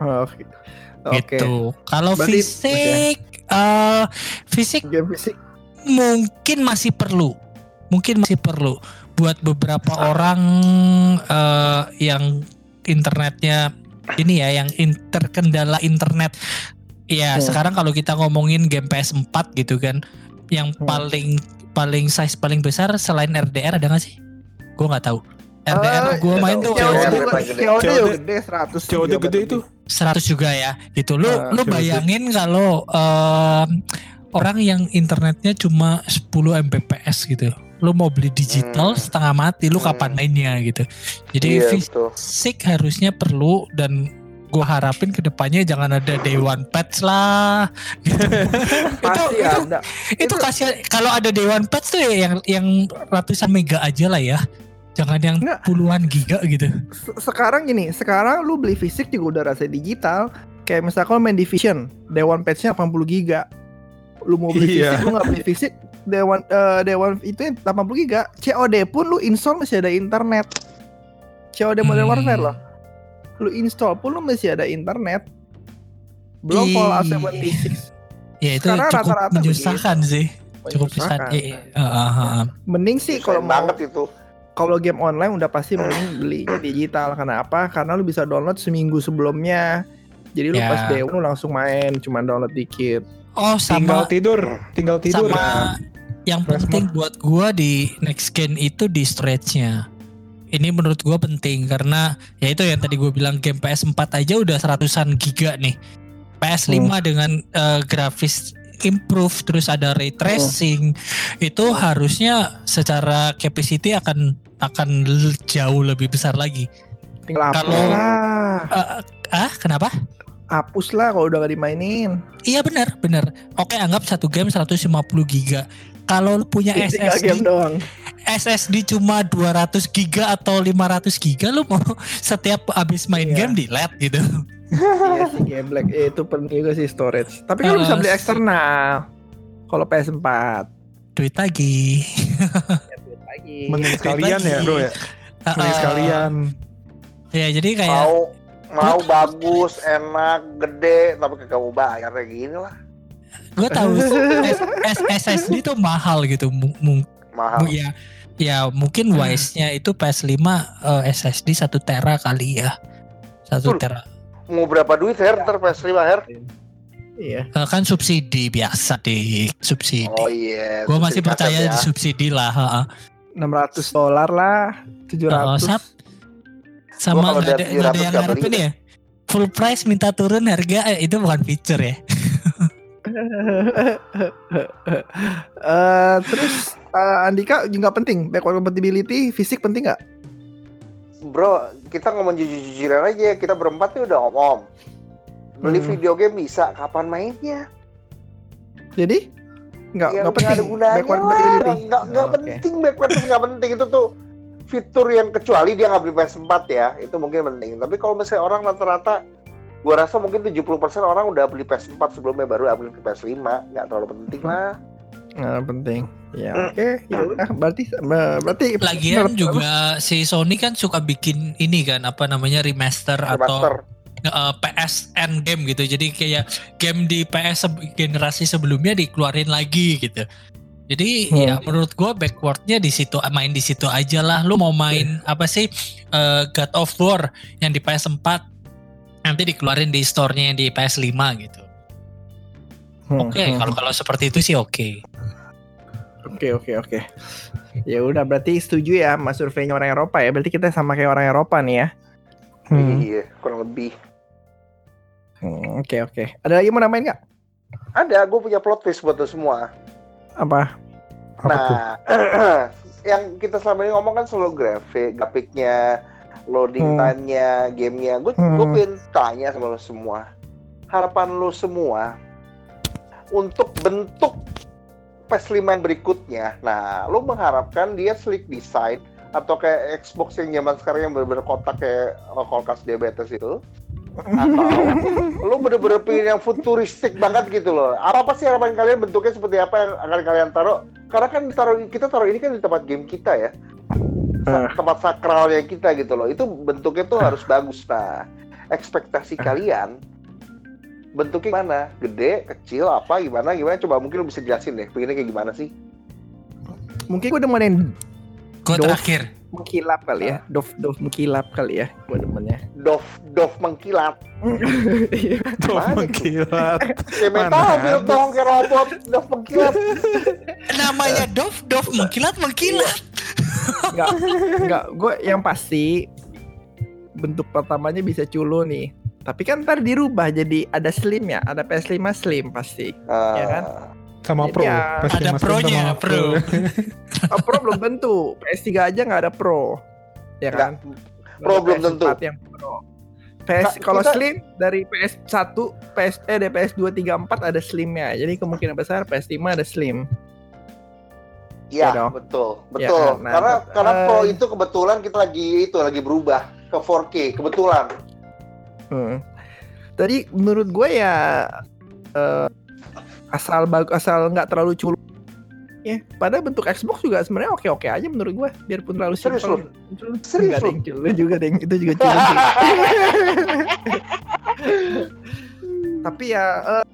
[SPEAKER 2] Oh, gitu. Oke.
[SPEAKER 5] gitu. Kalau fisik, eh fisik
[SPEAKER 2] Game fisik.
[SPEAKER 5] mungkin masih perlu, mungkin masih perlu buat beberapa orang eh, yang internetnya ini ya, yang in- terkendala internet. Ya
[SPEAKER 2] Hmm.
[SPEAKER 5] sekarang kalau kita ngomongin game PS4 gitu kan, yang
[SPEAKER 2] Hmm.
[SPEAKER 5] paling paling size paling besar selain RDR ada nggak sih? Gue nggak tahu. RDR
[SPEAKER 2] Ah,
[SPEAKER 5] gue main tuh
[SPEAKER 3] COD paling gede.
[SPEAKER 2] COD juga
[SPEAKER 4] COD
[SPEAKER 2] gede 100
[SPEAKER 4] COD gede itu.
[SPEAKER 2] lebih.
[SPEAKER 5] 100 juga ya gitu lu
[SPEAKER 2] Ah,
[SPEAKER 5] lu bayangin kalau em, orang yang internetnya cuma 10 Mbps gitu lu mau beli digital
[SPEAKER 3] Hmm.
[SPEAKER 5] setengah mati lu
[SPEAKER 3] Hmm.
[SPEAKER 5] kapan mainnya gitu jadi
[SPEAKER 3] Iya, betul.
[SPEAKER 5] fisik harusnya perlu dan gua harapin ke depannya jangan ada day one patch lah (laughs) itu
[SPEAKER 2] Pasti
[SPEAKER 5] itu itu kasihan kalau ada day one patch tuh ya yang yang ratusan mega aja lah ya jangan yang
[SPEAKER 2] Nggak.
[SPEAKER 5] puluhan giga gitu
[SPEAKER 2] Se- Sekarang gini, sekarang lu beli fisik juga udah rasa digital. Kayak misalkan lu main Division, Day One patch-nya 80 giga. Lu mau beli
[SPEAKER 4] Iya.
[SPEAKER 2] fisik, lu nggak beli fisik, Dewan eh, Dewan itu yang 80 giga. COD pun lu install masih ada internet. COD Modern
[SPEAKER 5] Hmm.
[SPEAKER 2] Warfare loh. Lu install pun lu masih ada internet. Belum
[SPEAKER 5] Ih.
[SPEAKER 2] Fallout 76.
[SPEAKER 5] Ya itu
[SPEAKER 2] Sekarang
[SPEAKER 5] cukup
[SPEAKER 2] rata-rata
[SPEAKER 5] menyusahkan sih. Cukup
[SPEAKER 2] Menyusahkan.
[SPEAKER 5] Eh, eh, eh, eh.
[SPEAKER 2] Mending sih kalau
[SPEAKER 3] banget itu.
[SPEAKER 2] kalau game online udah pasti mending belinya digital. Kenapa? Karena lu bisa download seminggu sebelumnya. Jadi lu
[SPEAKER 5] Ya.
[SPEAKER 2] pas day lu langsung main, cuma download dikit.
[SPEAKER 5] Oh
[SPEAKER 4] tinggal
[SPEAKER 5] sama
[SPEAKER 4] tidur, tinggal tidur.
[SPEAKER 5] sama yang
[SPEAKER 4] Flash
[SPEAKER 5] penting buat gua di next gen itu di storage-nya. Ini menurut gua penting karena ya itu yang tadi gua bilang game PS4 aja udah seratusan giga nih. PS5
[SPEAKER 2] Hmm.
[SPEAKER 5] dengan eh, grafis improve terus ada ray tracing itu harusnya secara capacity akan akan jauh lebih besar lagi. Kalau-. Eh, ah, kenapa?
[SPEAKER 2] Hapus lah kalau udah gak dimainin.
[SPEAKER 5] Iya benar, benar. Oke, anggap satu game 150 giga. Kalau lu punya SSD
[SPEAKER 2] game doang.
[SPEAKER 5] SSD cuma 200 giga atau 500 giga lu mau (laughs) setiap abis main
[SPEAKER 2] Iya.
[SPEAKER 5] game delete gitu.
[SPEAKER 2] iya sih game black Eh, itu penting juga sih storage. Tapi kan lu bisa beli eksternal. Kalau PS4.
[SPEAKER 5] Duit lagi. (laughs)
[SPEAKER 2] Lagi.
[SPEAKER 4] Mending sekalian ya, bro ya. Mending
[SPEAKER 5] Uh,
[SPEAKER 4] sekalian.
[SPEAKER 5] Ya jadi kayak
[SPEAKER 3] Mau mau bagus, enak, gede, tapi kagak mau bayar kayak gini lah.
[SPEAKER 5] Gue tahu (laughs) S- S- SSD itu mahal gitu. Mu- mu-
[SPEAKER 3] Mahal.
[SPEAKER 5] ya ya mungkin wise-nya itu PS5 eh, SSD 1 tera kali ya. 1
[SPEAKER 3] Betul.
[SPEAKER 5] tera.
[SPEAKER 3] Mau berapa duit Her? Ntar PS5 Her?
[SPEAKER 2] Iya.
[SPEAKER 5] Eh, kan subsidi biasa di subsidi.
[SPEAKER 3] Oh iya.
[SPEAKER 5] gue masih percaya
[SPEAKER 3] kaset
[SPEAKER 5] di
[SPEAKER 3] ya.
[SPEAKER 5] subsidi lah. ha-ha.
[SPEAKER 2] 600 dolar lah.
[SPEAKER 5] Oh,
[SPEAKER 2] 700.
[SPEAKER 5] sap.
[SPEAKER 3] Gua
[SPEAKER 5] Sama nggak ada, ada
[SPEAKER 3] 700
[SPEAKER 5] yang ngarepin
[SPEAKER 3] beli.
[SPEAKER 5] ya. Full price minta turun harga eh, itu bukan feature ya.
[SPEAKER 2] Eh, terus eh, Andika juga penting backward compatibility fisik penting nggak?
[SPEAKER 3] Bro, kita ngomong jujur-jujuran aja. Kita berempat nih udah ngomong. Beli
[SPEAKER 2] Hmm.
[SPEAKER 3] video game bisa, kapan mainnya?
[SPEAKER 2] Jadi nggak
[SPEAKER 3] Ya,
[SPEAKER 2] nggak penting
[SPEAKER 3] ada gunanya
[SPEAKER 2] backward compatibility.
[SPEAKER 3] Nggak, nggak
[SPEAKER 2] Oke.
[SPEAKER 3] penting backward itu nggak penting itu tuh fitur yang kecuali dia nggak beli PS4 ya itu mungkin penting tapi kalau misalnya orang rata-rata gua rasa mungkin 70% orang udah beli PS4 sebelumnya baru beli PS5 nggak terlalu penting lah
[SPEAKER 2] Nggak penting. Ya
[SPEAKER 3] Hmm.
[SPEAKER 2] oke, ya udah berarti berarti
[SPEAKER 5] Lagian juga si Sony kan suka bikin ini kan apa namanya remaster,
[SPEAKER 3] remaster
[SPEAKER 5] atau eh, PSN game gitu. Jadi kayak game di PS se- generasi sebelumnya dikeluarin lagi gitu. Jadi
[SPEAKER 2] Hmm.
[SPEAKER 5] ya menurut gua backwardnya di situ main di situ aja lah. Lu mau main apa sih eh, God of War yang di PS4 nanti dikeluarin di store-nya yang di PS5 gitu.
[SPEAKER 2] Hmm,
[SPEAKER 5] Oke,
[SPEAKER 2] hmm.
[SPEAKER 5] kalau kalau seperti itu sih oke.
[SPEAKER 2] Oke oke oke. Ya udah berarti setuju ya sama surveinya orang Eropa ya. Berarti kita sama kayak orang Eropa nih ya. Hmm,
[SPEAKER 3] iya kurang lebih
[SPEAKER 2] hmm, Oke oke. Ada lagi mau namain nggak?
[SPEAKER 3] ada gue punya plot twist buat lo semua
[SPEAKER 2] Apa?
[SPEAKER 4] Apa?
[SPEAKER 3] Nah, (clears throat) yang kita selama ini ngomong kan selalu grafik, grafiknya, loading
[SPEAKER 2] Hmm.
[SPEAKER 3] time-nya, gamenya. Gue
[SPEAKER 2] Hmm.
[SPEAKER 3] gue pengen tanya sama lo semua, harapan lo semua untuk bentuk PS5 yang berikutnya. Nah, lo mengharapkan dia sleek design atau kayak Xbox yang zaman sekarang yang bener-bener kotak kayak kulkas diabetes itu atau (laughs) lu bener-bener pengen yang futuristik banget gitu loh apa apa sih harapan kalian bentuknya seperti apa yang akan kalian taruh karena kan taruh kita taruh ini kan di tempat game kita ya. Tempat sakralnya kita gitu loh itu bentuknya tuh harus bagus nah ekspektasi kalian bentuknya gimana gede kecil apa gimana gimana coba mungkin lu bisa jelasin deh pengennya kayak gimana sih
[SPEAKER 2] Mungkin gue demenin
[SPEAKER 5] Gue terakhir.
[SPEAKER 2] mengkilap kali ya. Dov Dov mengkilap kali ya. Gue demennya.
[SPEAKER 3] Dov Dov mengkilat (laughs)
[SPEAKER 2] Iya.
[SPEAKER 4] Mengkilat.
[SPEAKER 3] kayak
[SPEAKER 4] Mana
[SPEAKER 3] metal
[SPEAKER 4] ada?
[SPEAKER 3] dong kayak robot Dov mengkilat
[SPEAKER 5] Namanya Dov, Dov mengkilat mengkilat.
[SPEAKER 2] Enggak, enggak. Gue yang pasti bentuk pertamanya bisa culo nih. Tapi kan ntar dirubah jadi ada slim ya, ada PS5 slim pasti. Ya kan?
[SPEAKER 4] Sama
[SPEAKER 2] Jadi
[SPEAKER 4] pro.
[SPEAKER 2] ya,
[SPEAKER 4] Pasti
[SPEAKER 5] ada
[SPEAKER 4] Mas
[SPEAKER 5] pro-nya,
[SPEAKER 4] sama
[SPEAKER 5] pro. (laughs)
[SPEAKER 2] Oh, pro belum tentu. PS3 aja nggak ada pro. Ya kan?
[SPEAKER 3] Pro
[SPEAKER 2] Baru
[SPEAKER 3] belum
[SPEAKER 2] PS4
[SPEAKER 3] tentu.
[SPEAKER 2] Yang pro. PS
[SPEAKER 3] Nah,
[SPEAKER 2] kalau
[SPEAKER 3] kita-
[SPEAKER 2] slim dari PS1, PS eh dari PS2, 3, 4 ada slimnya. Jadi kemungkinan besar PS5 ada slim.
[SPEAKER 3] Iya
[SPEAKER 2] Ya dong.
[SPEAKER 3] betul
[SPEAKER 2] Ya
[SPEAKER 3] betul
[SPEAKER 2] kan? Nah,
[SPEAKER 3] karena
[SPEAKER 2] bet-
[SPEAKER 3] karena
[SPEAKER 2] eh.
[SPEAKER 3] pro itu kebetulan kita lagi itu lagi berubah ke 4K kebetulan
[SPEAKER 2] Hmm. Tadi menurut gue ya eh, asal bagus asal nggak terlalu culo Ya, pada bentuk Xbox juga sebenarnya oke-oke aja menurut gua, biarpun terlalu
[SPEAKER 3] Serius
[SPEAKER 2] simpel.
[SPEAKER 3] Serius lu?
[SPEAKER 2] Lu (laughs) juga, Deng. Itu juga culun. (laughs) (laughs) Tapi ya eh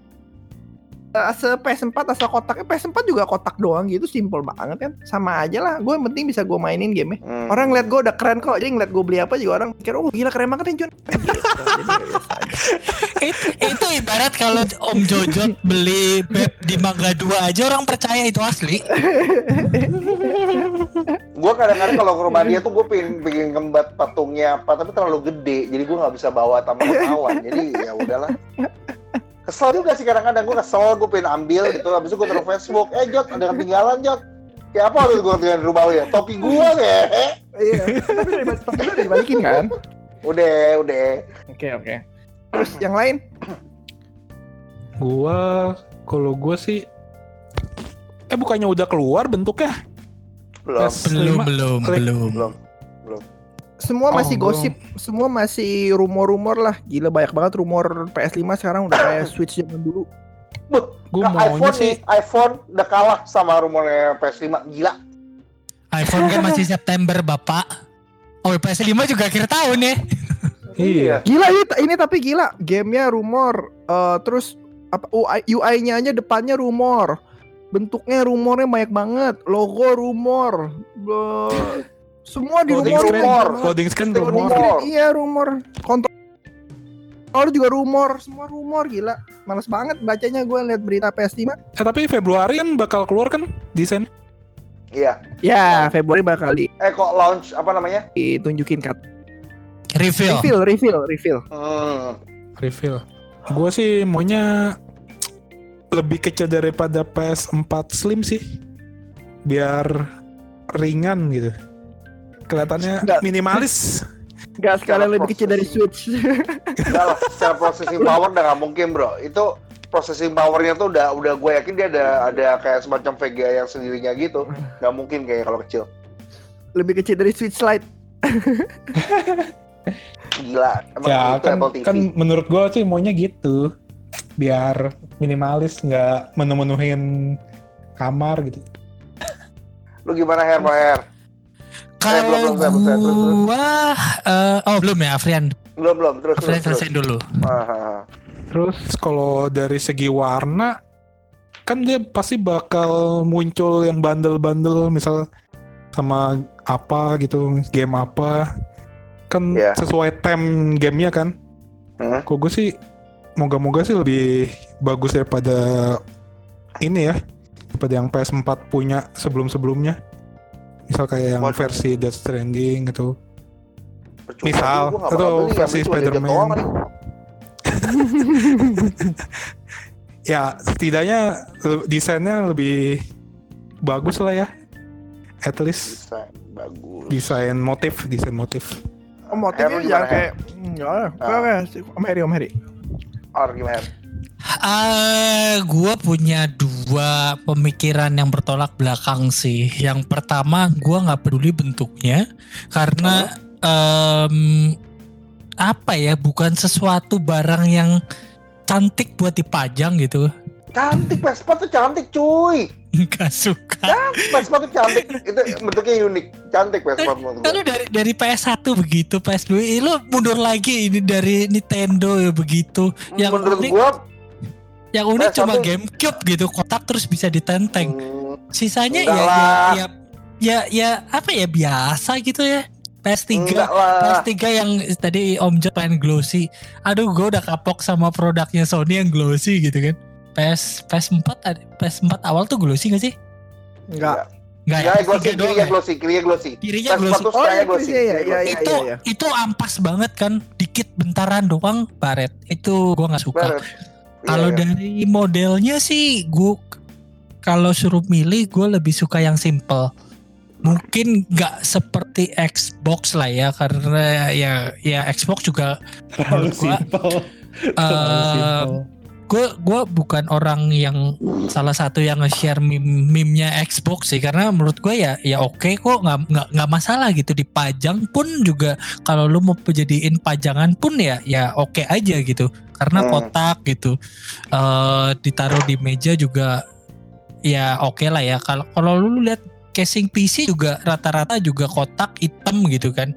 [SPEAKER 2] eh, se PS4 asal kotaknya PS4 juga kotak doang gitu simpel banget kan sama aja lah gue yang penting bisa gue mainin game
[SPEAKER 3] Hmm.
[SPEAKER 2] orang ngeliat gue udah keren kok jadi ngeliat gue beli apa juga orang pikir oh gila keren banget ya Jun Gitu. Jadi ya biasa aja.
[SPEAKER 5] itu, itu ibarat kalau Om Jojo beli beb di Mangga 2 aja orang percaya itu asli.
[SPEAKER 3] gue kadang-kadang kalau ke rumah dia tuh gue pengen pengen ngembat patungnya apa tapi terlalu gede jadi gue nggak bisa bawa tamu kawan jadi ya udahlah kesel juga sih kadang-kadang gue kesel gue pengen ambil gitu. Habis itu gue taruh Facebook eh Jot ada yang ketinggalan Jot. Ya apa harus gue tinggal di rumah lu ya? Topi gue ya
[SPEAKER 2] iya tapi udah dibalik- tapi udah dibalikin kan?
[SPEAKER 3] Udah udah.
[SPEAKER 2] Oke oke. Terus yang lain?
[SPEAKER 4] Gua kalau gua sih eh bukannya udah keluar bentuknya?
[SPEAKER 3] belum.
[SPEAKER 5] Belum, belum. belum
[SPEAKER 2] semua
[SPEAKER 4] Oh,
[SPEAKER 2] masih gosip semua masih rumor-rumor lah. Gila banyak banget rumor PS5 sekarang udah kayak (coughs) Switch zaman dulu.
[SPEAKER 3] Nah,
[SPEAKER 4] maunya
[SPEAKER 3] iPhone
[SPEAKER 4] sih.
[SPEAKER 3] nih iPhone udah kalah sama rumornya PS5 gila.
[SPEAKER 5] iPhone kan masih September, Bapak. Oh, PS5 juga akhir tahun ya. (laughs)
[SPEAKER 4] Iya.
[SPEAKER 2] Gila ini, ini tapi gila, gamenya rumor, eh, terus apa UI, UI-nya aja depannya rumor, bentuknya rumornya banyak banget, logo rumor, semua di rumor,
[SPEAKER 4] screen,
[SPEAKER 3] rumor.
[SPEAKER 4] loading screen rumor.
[SPEAKER 3] screen.
[SPEAKER 2] iya rumor, kontrol juga rumor, semua rumor gila, males banget bacanya gue liat berita PS5.
[SPEAKER 4] Eh tapi Februari kan bakal keluar kan desain?
[SPEAKER 3] iya
[SPEAKER 2] Ya Februari bakal
[SPEAKER 3] eh kok launch apa namanya
[SPEAKER 2] ditunjukin kat,
[SPEAKER 5] Reveal.
[SPEAKER 2] reveal, reveal, reveal.
[SPEAKER 3] hmm.
[SPEAKER 4] Reveal. Gua sih maunya lebih kecil daripada PS4 Slim sih. Biar ringan gitu. Kelihatannya
[SPEAKER 2] Nggak.
[SPEAKER 4] minimalis. (laughs)
[SPEAKER 2] Gak sekalian
[SPEAKER 3] Secara
[SPEAKER 2] lebih kecil dari Switch. (laughs)
[SPEAKER 3] Enggak lah, secara processing power udah nggak mungkin bro. Itu processing powernya tuh udah udah gue yakin dia ada ada kayak semacam Vega yang sendirinya gitu. Nggak mungkin kayaknya kalau kecil.
[SPEAKER 2] lebih kecil dari Switch Lite. (laughs)
[SPEAKER 3] Gila, emang
[SPEAKER 4] ya
[SPEAKER 3] itu
[SPEAKER 4] kan,
[SPEAKER 3] Apple TV.
[SPEAKER 4] kan menurut gua sih maunya gitu. Biar minimalis nggak menu-menuhin kamar gitu.
[SPEAKER 3] Lu gimana Her, Mau Her? Eh, belum,
[SPEAKER 5] Kalau
[SPEAKER 3] belum, belum, belum, belum, belum.
[SPEAKER 5] gua eh, oh belum ya Afrian.
[SPEAKER 3] Belum belum terus terus.
[SPEAKER 5] Afrian
[SPEAKER 3] terus.
[SPEAKER 5] selesai dulu.
[SPEAKER 3] Ah, ah, ah.
[SPEAKER 4] Terus kalau dari segi warna kan dia pasti bakal muncul yang bandel-bandel misal sama apa gitu game apa kan
[SPEAKER 3] Iya.
[SPEAKER 4] sesuai tem gamenya kan
[SPEAKER 3] Hmm.
[SPEAKER 4] kok gue sih moga-moga sih lebih bagus daripada ini ya daripada yang PS4 punya sebelum-sebelumnya misal kayak yang
[SPEAKER 3] Waduh.
[SPEAKER 4] versi Death Stranding gitu
[SPEAKER 3] Percuma
[SPEAKER 4] Misal, atau versi Spider-Man. (laughs) ya setidaknya desainnya lebih bagus lah ya at least
[SPEAKER 3] Bisa, bagus.
[SPEAKER 4] desain motif desain motif
[SPEAKER 2] Oh, motifnya jangan kayak enggak lah.
[SPEAKER 3] Ah.
[SPEAKER 2] Oke, oke. Om Heri, Om Heri.
[SPEAKER 3] Or gimana? Her?
[SPEAKER 5] Eh, gua punya dua pemikiran yang bertolak belakang sih. Yang pertama, gua nggak peduli bentuknya karena em, apa ya, bukan sesuatu barang yang cantik buat dipajang gitu.
[SPEAKER 3] Cantik PS4 tuh cantik cuy.
[SPEAKER 5] Nggak suka.
[SPEAKER 3] PS4 tuh cantik. Itu bentuknya unik. Cantik PS4 menurut
[SPEAKER 5] Kalau
[SPEAKER 3] gua.
[SPEAKER 5] dari dari PS1 begitu, PS2 eh, lu mundur lagi ini dari Nintendo ya begitu. Yang
[SPEAKER 3] menurut
[SPEAKER 5] unik,
[SPEAKER 3] gua
[SPEAKER 5] yang unik
[SPEAKER 3] PS1
[SPEAKER 5] cuma GameCube gitu, kotak terus bisa ditenteng.
[SPEAKER 3] hmm,
[SPEAKER 5] Sisanya ya, ya ya ya ya apa ya biasa gitu ya. PS3
[SPEAKER 3] enggak lah.
[SPEAKER 5] PS3 yang tadi Om Jo pengen glossy. Aduh, gue udah kapok sama produknya Sony yang glossy gitu kan. PS PS4 ada- PS4 awal tuh glossy gak sih?
[SPEAKER 2] Enggak.
[SPEAKER 5] Enggak
[SPEAKER 3] Ya,
[SPEAKER 5] ya.
[SPEAKER 3] glossy,
[SPEAKER 5] PS3 doang
[SPEAKER 3] kirinya
[SPEAKER 5] ya?
[SPEAKER 3] glossy, kirinya glossy.
[SPEAKER 5] Kirinya
[SPEAKER 3] PS4
[SPEAKER 5] glossy.
[SPEAKER 2] Oh, itu
[SPEAKER 3] glossy.
[SPEAKER 2] ya,
[SPEAKER 3] kirinya
[SPEAKER 2] ya,
[SPEAKER 3] glossy.
[SPEAKER 2] ya.
[SPEAKER 5] itu itu ampas banget kan dikit bentaran doang baret itu gua nggak suka
[SPEAKER 3] Baret.
[SPEAKER 5] Kalau
[SPEAKER 3] Iya, iya.
[SPEAKER 5] dari modelnya sih gua kalau suruh milih gue lebih suka yang simple. Mungkin nggak seperti Xbox lah ya karena ya ya Xbox juga menurut gua eh, gue gue bukan orang yang salah satu yang nge-share meme meme-nya Xbox sih. Karena menurut gue ya ya oke kok nggak nggak nggak masalah gitu. Dipajang pun juga kalau lu mau jadiin pajangan pun ya ya oke aja gitu karena
[SPEAKER 3] Hmm.
[SPEAKER 5] kotak gitu eh ditaruh di meja juga ya oke lah ya. Kalau kalau lu lihat casing PC juga rata-rata juga kotak hitam gitu kan.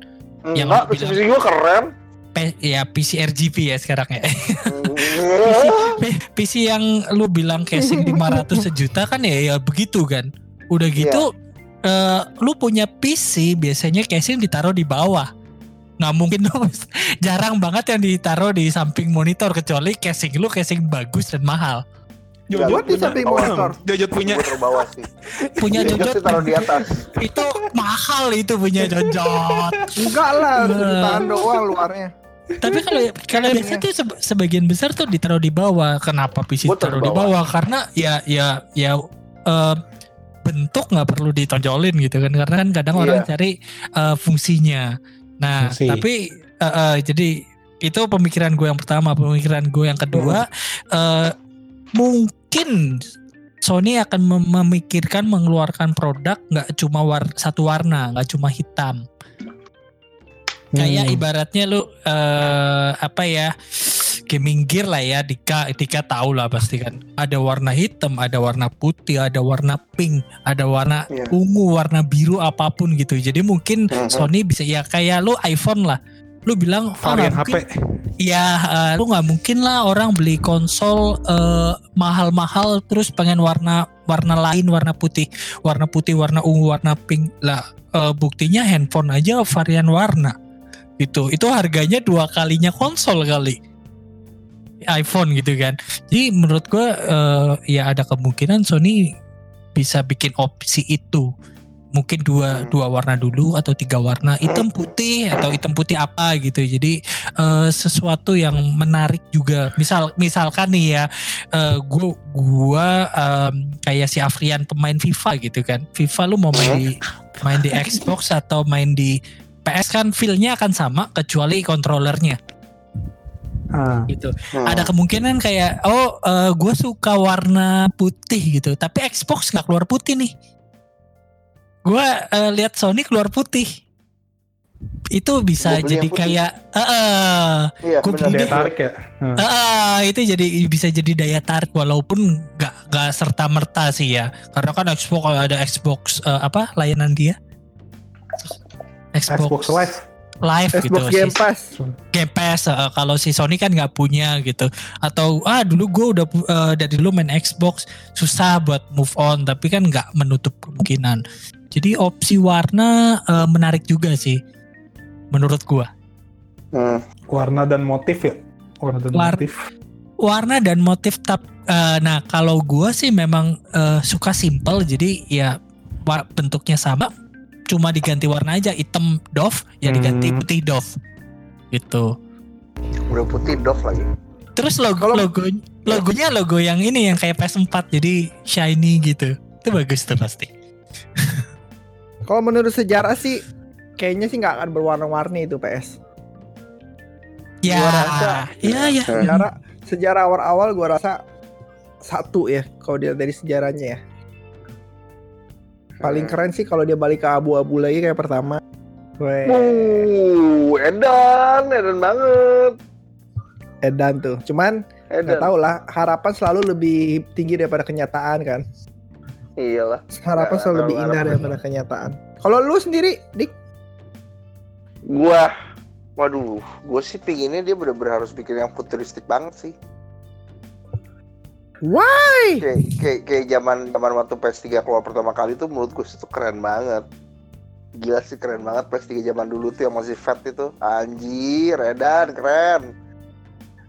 [SPEAKER 5] Yang
[SPEAKER 3] Enggak,
[SPEAKER 5] lu bilang-
[SPEAKER 3] PC gue keren.
[SPEAKER 5] P- ya PC RGB ya sekarang ya. P- PC yang lu bilang casing 500 sejuta kan ya ya begitu kan. Udah gitu eh, lu punya PC biasanya casing ditaruh di bawah. Nggak mungkin dong. (laughs) Jarang banget yang ditaruh di samping monitor kecuali casing lu casing bagus dan mahal.
[SPEAKER 2] Buat di samping
[SPEAKER 3] Oh,
[SPEAKER 2] monitor.
[SPEAKER 4] Jojot punya
[SPEAKER 3] terbawah sih. (laughs)
[SPEAKER 5] Punya
[SPEAKER 3] Jojot
[SPEAKER 5] Jojot
[SPEAKER 3] sih taruh di atas.
[SPEAKER 5] itu mahal itu punya Jojot.
[SPEAKER 2] Enggak lah,
[SPEAKER 5] Eh.
[SPEAKER 2] sejutaan doang luarnya.
[SPEAKER 5] Tapi kalau kalau biasa tuh sebagian besar tuh ditaruh di bawah. Kenapa PC
[SPEAKER 3] Gua taruh
[SPEAKER 5] taruh di
[SPEAKER 3] bawah.
[SPEAKER 5] bawah? Karena ya ya ya eh, bentuk nggak perlu ditonjolin gitu kan. Karena kan kadang
[SPEAKER 3] Iya.
[SPEAKER 5] orang cari eh, fungsinya. Nah,
[SPEAKER 4] Fungsi.
[SPEAKER 5] tapi eh, eh, jadi itu pemikiran gue yang pertama, pemikiran gue yang kedua eh, mungkin Sony akan mem- memikirkan mengeluarkan produk nggak cuma war- satu warna, nggak cuma hitam kayak
[SPEAKER 4] Hmm.
[SPEAKER 5] ibaratnya lu eh apa ya gaming gear lah ya Dika Dika tahu lah pasti kan ada warna hitam ada warna putih ada warna pink ada warna
[SPEAKER 3] Iya.
[SPEAKER 5] ungu warna biru apa pun gitu jadi mungkin
[SPEAKER 3] Mhm.
[SPEAKER 5] Sony bisa ya kayak lu iPhone lah lu bilang "Ah,
[SPEAKER 4] varian
[SPEAKER 5] nggak
[SPEAKER 4] HP.
[SPEAKER 5] mungkin." ya eh, lu nggak mungkin lah orang beli konsol eh, mahal-mahal terus pengen warna warna lain warna putih warna putih warna ungu warna pink lah eh, buktinya handphone aja varian warna itu itu harganya dua kalinya konsol kali iPhone gitu kan. Jadi menurut gua eh, ya ada kemungkinan Sony bisa bikin opsi itu. Mungkin dua
[SPEAKER 3] Hmm.
[SPEAKER 5] dua warna dulu atau tiga warna hitam putih atau hitam putih apa gitu. Jadi eh, sesuatu yang menarik juga. Misal misalkan nih ya eh, gua gua em, kayak si Afrian pemain FIFA gitu kan. FIFA lu mau main di main di Xbox atau main di PS kan feel-nya akan sama kecuali kontrolernya
[SPEAKER 4] Ah.
[SPEAKER 5] gitu.
[SPEAKER 3] Hmm.
[SPEAKER 5] Ada kemungkinan kayak oh gue suka warna putih gitu, tapi Xbox nggak keluar putih nih. Gue lihat Sony keluar putih. Itu bisa
[SPEAKER 3] Gua
[SPEAKER 5] jadi kayak eh, eh,
[SPEAKER 3] Iya,
[SPEAKER 5] beli
[SPEAKER 4] Daya tarik ya. Hmm.
[SPEAKER 5] eh, eh, itu jadi bisa jadi daya tarik walaupun nggak nggak serta merta sih ya. Karena kan Xbox kalau ada Xbox eh, apa layanan dia.
[SPEAKER 4] Xbox Live.
[SPEAKER 5] Live
[SPEAKER 2] Xbox
[SPEAKER 5] gitu.
[SPEAKER 2] Game
[SPEAKER 5] si-
[SPEAKER 2] Pass.
[SPEAKER 5] Game Pass eh, kalau si Sony kan nggak punya gitu atau ah dulu gue udah eh, dari dulu main Xbox susah buat move on tapi kan nggak menutup kemungkinan jadi opsi warna eh, menarik juga sih menurut gua
[SPEAKER 3] Hmm.
[SPEAKER 4] Warna dan motif ya. Warna dan
[SPEAKER 5] War-
[SPEAKER 4] motif.
[SPEAKER 5] warna dan motif tap eh, nah kalau gua sih memang eh, suka simple jadi ya bentuknya sama cuma diganti warna aja hitam doff ya diganti
[SPEAKER 4] Hmm.
[SPEAKER 5] putih doff gitu
[SPEAKER 3] Udah putih doff lagi.
[SPEAKER 5] Terus logo
[SPEAKER 2] Kalau-
[SPEAKER 5] logo logonya logo yang ini yang kayak PS4 jadi shiny gitu. Itu bagus tuh pasti. (laughs)
[SPEAKER 2] Kalau menurut sejarah sih kayaknya sih nggak akan berwarna-warni itu PS.
[SPEAKER 5] Ya,
[SPEAKER 2] rasa-
[SPEAKER 5] ya ya.
[SPEAKER 2] Sejarah sejarah awal-awal gua rasa satu ya kalau dia dari sejarahnya ya. Paling keren sih kalau dia balik ke abu-abu lagi kayak pertama. Weh,
[SPEAKER 3] Uh, edan, edan banget.
[SPEAKER 2] edan tuh. Cuman nggak
[SPEAKER 3] Edan.
[SPEAKER 2] tahu lah, harapan selalu lebih tinggi daripada kenyataan kan.
[SPEAKER 3] Iyalah.
[SPEAKER 2] Harapan selalu lebih
[SPEAKER 3] tahu
[SPEAKER 2] indah
[SPEAKER 3] harapan.
[SPEAKER 2] daripada kenyataan. Kalau lu sendiri, Dik,
[SPEAKER 3] Gua, waduh, gue sih pinginnya dia bener-bener harus bikin yang futuristik banget sih.
[SPEAKER 2] Why?
[SPEAKER 3] Kayak kayak kayak zaman zaman waktu PS3 keluar pertama kali tuh menurut gue itu keren banget. Gila sih keren banget PS3 zaman dulu tuh yang masih fat itu. Anjir, edan, keren.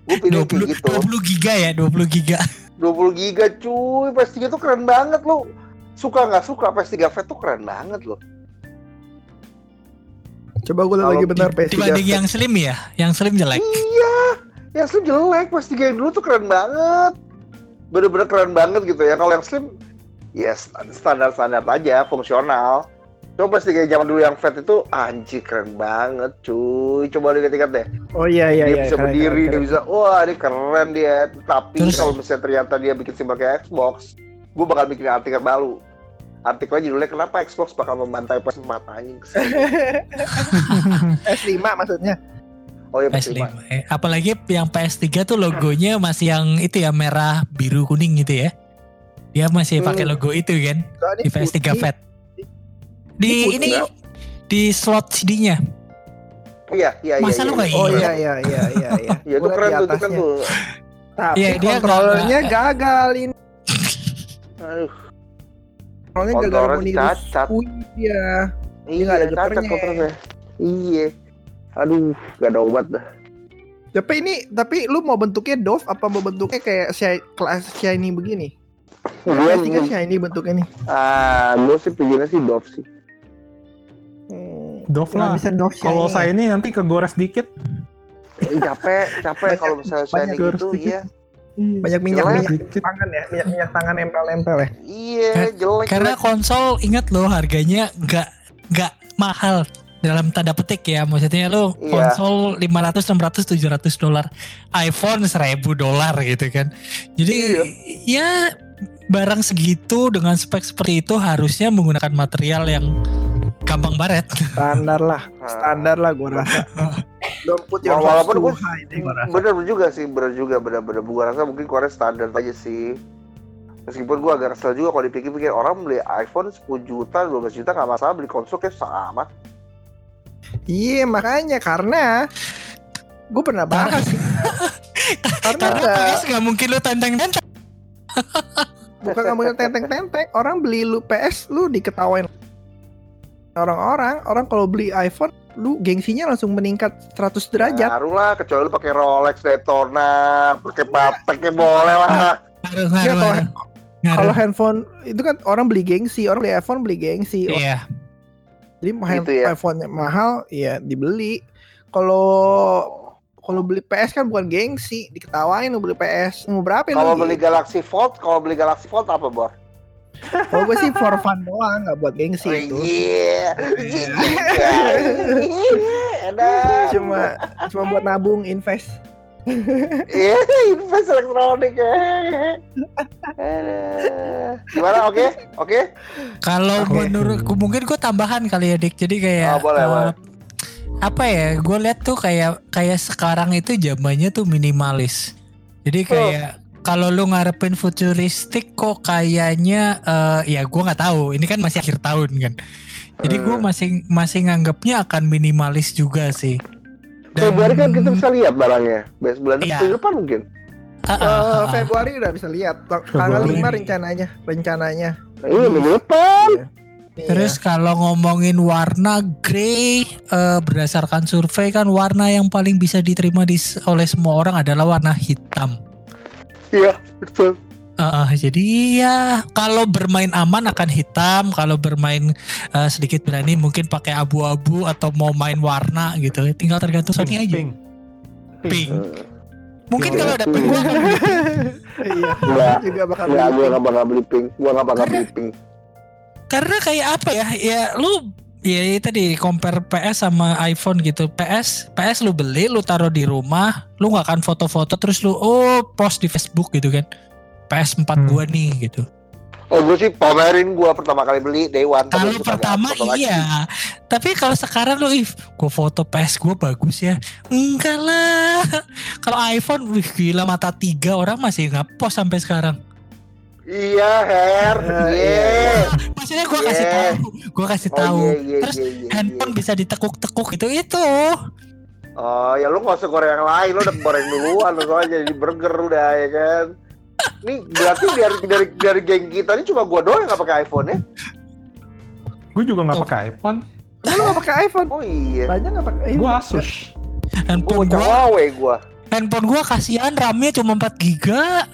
[SPEAKER 3] Gue pilih
[SPEAKER 5] 20
[SPEAKER 3] kayak gitu.
[SPEAKER 5] 20 giga ya, 20 giga.
[SPEAKER 3] 20 giga cuy, PS3 tuh keren banget lo. Suka nggak suka PS3 Fat tuh keren banget loh.
[SPEAKER 2] Coba gue lagi benar PS3.
[SPEAKER 5] Dibanding yang slim ya, yang slim jelek.
[SPEAKER 3] Iya, yang slim jelek. PS3 yang dulu tuh keren banget. Bener-bener keren banget gitu ya. Kalau yang slim, ya standar-standar aja, fungsional. Coba PS3 zaman dulu yang fat itu, anjir keren banget cuy. Coba lihat-lihat deh.
[SPEAKER 2] Oh iya iya
[SPEAKER 3] dia
[SPEAKER 2] iya.
[SPEAKER 3] bisa
[SPEAKER 2] keren,
[SPEAKER 3] berdiri,
[SPEAKER 2] keren,
[SPEAKER 3] dia
[SPEAKER 2] keren.
[SPEAKER 3] bisa, wah ini keren dia. Tapi
[SPEAKER 5] Terus-
[SPEAKER 3] kalau misalnya ternyata dia bikin simbol kayak Xbox, gue bakal bikin artikel baru. Artikelnya judulnya kenapa Xbox bakal membantai PS4 anjing. (laughs)
[SPEAKER 2] S5 maksudnya.
[SPEAKER 3] Oh iya
[SPEAKER 5] PS5.
[SPEAKER 3] PS5.
[SPEAKER 5] Eh, Apalagi yang PS3 tuh logonya masih yang itu ya merah, biru, kuning gitu ya. Dia masih pakai
[SPEAKER 3] Hmm.
[SPEAKER 5] logo itu kan
[SPEAKER 2] Soalnya
[SPEAKER 5] di PS3
[SPEAKER 2] putih.
[SPEAKER 5] Fat.
[SPEAKER 2] Ini
[SPEAKER 5] Di
[SPEAKER 2] putih
[SPEAKER 5] ini
[SPEAKER 3] ya?
[SPEAKER 5] di slot CD-nya.
[SPEAKER 3] Iya, iya, iya.
[SPEAKER 5] Masa lu
[SPEAKER 3] iya,
[SPEAKER 5] nggak
[SPEAKER 3] iya.
[SPEAKER 2] Oh
[SPEAKER 5] Iya.
[SPEAKER 2] iya iya iya iya iya. (laughs)
[SPEAKER 3] Iya, itu keren tuh, kan
[SPEAKER 2] atasnya.
[SPEAKER 3] tuh.
[SPEAKER 2] Tapi
[SPEAKER 5] Iya, dia
[SPEAKER 2] kontrolernya gagal ini. (laughs)
[SPEAKER 3] Aduh,
[SPEAKER 2] Kontrolnya gagal
[SPEAKER 3] kontrolnya
[SPEAKER 2] mau
[SPEAKER 3] cacat. Iya,
[SPEAKER 2] nggak ada
[SPEAKER 3] cacat
[SPEAKER 2] getarnya.
[SPEAKER 3] kontrolnya. Iya. Aduh, gak ada obat dah.
[SPEAKER 2] Tapi ini tapi lu mau bentuknya Dove apa mau bentuknya kayak shi- kelas shiny begini?
[SPEAKER 3] Gue,
[SPEAKER 2] PS3 kan shiny bentuknya nih.
[SPEAKER 3] ah, gue sih pinginnya sih Dove sih.
[SPEAKER 2] Hmm.
[SPEAKER 4] Dove lah.
[SPEAKER 2] bisa Dove.
[SPEAKER 4] Kalau saya ini nanti kegores dikit.
[SPEAKER 3] Eh, capek, capek kalau misalnya
[SPEAKER 2] banyak
[SPEAKER 3] shiny gitu, iya.
[SPEAKER 2] banyak minyak
[SPEAKER 3] Jelek.
[SPEAKER 2] minyak
[SPEAKER 4] Dikit.
[SPEAKER 2] tangan ya, minyak minyak tangan nempel-nempel ya.
[SPEAKER 3] Iya, jelek.
[SPEAKER 5] Karena
[SPEAKER 3] jelek.
[SPEAKER 5] konsol ingat loh harganya nggak nggak mahal dalam tanda petik ya maksudnya lo
[SPEAKER 3] Iya.
[SPEAKER 5] konsol 500 600 700 dolar iPhone 1000 dolar gitu kan jadi
[SPEAKER 3] Iya.
[SPEAKER 5] ya barang segitu dengan spek seperti itu harusnya menggunakan material yang gampang baret
[SPEAKER 2] Standar lah, (laughs)
[SPEAKER 3] Ah.
[SPEAKER 2] standar lah gua rasa. Don't put your
[SPEAKER 3] Walaupun
[SPEAKER 2] rasa.
[SPEAKER 3] Bener juga sih, bener juga, bener-bener. Gue rasa mungkin Korea standar aja sih. Meskipun gue agak kesel juga kalau dipikir-pikir orang beli iPhone 10 juta, 12 juta nggak masalah beli konsol kayak sama.
[SPEAKER 2] Iya makanya karena gue pernah bahas. Sih. (laughs) karena
[SPEAKER 5] karena
[SPEAKER 2] nggak
[SPEAKER 5] PS nggak mungkin lo tenteng-tenteng.
[SPEAKER 2] Bukan ngomongin tenteng-tenteng orang beli lu PS lu diketawain orang-orang orang kalau beli iPhone lu gengsinya langsung meningkat 100 derajat.
[SPEAKER 3] Ngaruh lah, kecuali lu pakai Rolex, Daytona, pakai pateknya boleh lah.
[SPEAKER 5] ngaruh
[SPEAKER 2] Iya,
[SPEAKER 5] ngaruh.
[SPEAKER 2] kalau- handphone itu kan orang beli gengsi orang beli iPhone beli gengsi.
[SPEAKER 5] Iya
[SPEAKER 2] jadi
[SPEAKER 3] Gitu ya.
[SPEAKER 2] iPhone-nya mahal ya dibeli kalau kalau beli PS kan bukan gengsi diketawain lu beli PS mau berapa ya
[SPEAKER 3] Kalau beli Galaxy Fold, kalau beli Galaxy Fold apa, Bor?
[SPEAKER 2] kalau gue sih for fun doang nggak buat gengsi
[SPEAKER 3] Oh,
[SPEAKER 2] itu
[SPEAKER 3] Iya. (laughs) Iya. Ada.
[SPEAKER 2] cuma cuma buat nabung invest
[SPEAKER 3] Iya, invest elektronik ya. Aduh. Gimana? Oke? Oke?
[SPEAKER 5] Kalau
[SPEAKER 2] Oke.
[SPEAKER 5] menurutku mungkin gue tambahan kali ya Dik. Jadi kayak
[SPEAKER 3] Oh, boleh,
[SPEAKER 5] eh,
[SPEAKER 3] boleh.
[SPEAKER 5] apa ya? Gue lihat tuh kayak kayak sekarang itu zamannya tuh minimalis. Jadi kayak kalau lu ngarepin futuristik kok kayaknya eh, ya gue nggak tahu. Ini kan masih akhir tahun kan. Jadi gue
[SPEAKER 3] Hmm.
[SPEAKER 5] masih masih nganggapnya akan minimalis juga sih.
[SPEAKER 3] Februari kan kita bisa lihat barangnya. Besok bulan
[SPEAKER 5] Iya.
[SPEAKER 3] depan mungkin.
[SPEAKER 2] Eh,
[SPEAKER 5] ah, ah.
[SPEAKER 2] Februari udah bisa lihat Tang- tanggal. 5 rencananya rencananya
[SPEAKER 3] Iya, minggu depan.
[SPEAKER 2] Iya.
[SPEAKER 5] Terus kalau ngomongin warna grey eh, berdasarkan survei kan warna yang paling bisa diterima di, oleh semua orang adalah warna hitam.
[SPEAKER 3] Iya, betul.
[SPEAKER 5] Ah, ah, jadi ya kalau bermain aman akan hitam, kalau bermain eh, sedikit berani mungkin pakai abu-abu atau mau main warna gitu. Tinggal tergantung Sony aja.
[SPEAKER 4] Pink.
[SPEAKER 5] Pink. Mungkin
[SPEAKER 3] Iya,
[SPEAKER 5] kalau ada
[SPEAKER 3] pink. (laughs)
[SPEAKER 5] gua akan
[SPEAKER 2] iya
[SPEAKER 3] Enggak.
[SPEAKER 2] juga bakal
[SPEAKER 3] Enggak,
[SPEAKER 2] beli
[SPEAKER 3] gue gak bakal beli pink. Gue gak bakal beli pink.
[SPEAKER 5] Karena kayak apa ya? Ya lu ya itu tadi compare PS sama iPhone gitu. PS PS lu beli, lu taruh di rumah, lu nggak akan foto-foto terus lu oh post di Facebook gitu kan. PS4
[SPEAKER 4] Hmm.
[SPEAKER 5] gua nih gitu.
[SPEAKER 3] Oh, gue sih pamerin gue pertama kali beli Day One.
[SPEAKER 5] Kalau pertama
[SPEAKER 3] foto lagi.
[SPEAKER 5] iya, tapi kalau sekarang lu if gua foto PS gua bagus ya. Enggak lah. (laughs) Kalau iPhone wih gila mata tiga orang masih nggak post sampai sekarang.
[SPEAKER 3] Iya, Her.
[SPEAKER 2] Eh,
[SPEAKER 3] Iya. (laughs)
[SPEAKER 5] Maksudnya gua kasih
[SPEAKER 3] Yeah.
[SPEAKER 5] tahu, gua kasih
[SPEAKER 3] Oh,
[SPEAKER 5] tahu.
[SPEAKER 3] iya, iya,
[SPEAKER 5] Terus
[SPEAKER 3] iya, iya,
[SPEAKER 5] handphone
[SPEAKER 3] iya.
[SPEAKER 5] bisa ditekuk-tekuk itu itu.
[SPEAKER 3] Oh, ya lu gak usah goreng yang lain, lu udah goreng duluan, lu soalnya jadi burger udah ya kan. Nih berarti dari dari dari geng kita ini cuma gua doang yang gak pakai iPhone ya?
[SPEAKER 4] Gue juga nggak
[SPEAKER 5] Oh.
[SPEAKER 4] pakai iPhone.
[SPEAKER 2] lu nggak pakai iPhone
[SPEAKER 3] Oh iya.
[SPEAKER 2] banyak nggak pakai
[SPEAKER 4] Gue Asus.
[SPEAKER 3] Gua
[SPEAKER 5] Handphone gua,
[SPEAKER 3] Huawei gua.
[SPEAKER 5] handphone gua kasihan RAM-nya cuma 4 giga.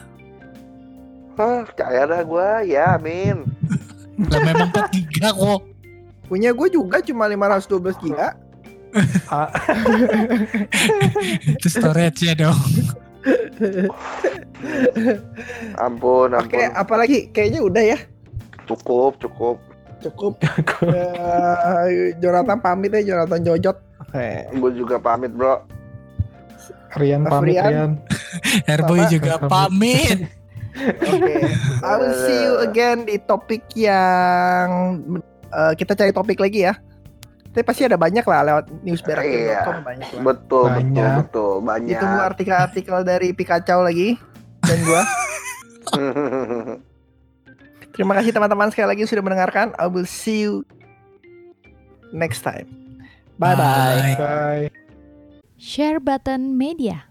[SPEAKER 3] Hah, percaya dah gua, ya amin. (laughs)
[SPEAKER 5] Lah memang 4 giga kok.
[SPEAKER 2] punya gue juga cuma 512 giga
[SPEAKER 4] Ah, (laughs)
[SPEAKER 5] Itu storage-nya dong. (laughs)
[SPEAKER 3] Ampun, ampun.
[SPEAKER 2] oke apalagi kayaknya udah ya
[SPEAKER 3] Cukup, cukup.
[SPEAKER 2] cukup Eh, (laughs) Jonathan pamit ya Jonathan Jojot Oke.
[SPEAKER 3] Gue juga pamit, Bro.
[SPEAKER 4] Rian pamit
[SPEAKER 2] Rian.
[SPEAKER 4] Rian. (laughs)
[SPEAKER 5] Airboy
[SPEAKER 2] Sama.
[SPEAKER 5] juga pamit. (laughs)
[SPEAKER 2] Oke, I will see you again di topik yang eh, kita cari topik lagi ya. Tapi pasti ada banyak lah lewat newsberak.com banyak lah.
[SPEAKER 3] Betul, betul,
[SPEAKER 4] Banyak.
[SPEAKER 3] betul. Banyak.
[SPEAKER 2] Ditunggu artikel-artikel dari Pikachu lagi dan gua. (laughs) Terima kasih teman-teman sekali lagi sudah mendengarkan. I will see you next time. Bye bye.
[SPEAKER 5] Bye.
[SPEAKER 4] Bye.
[SPEAKER 1] Share button media.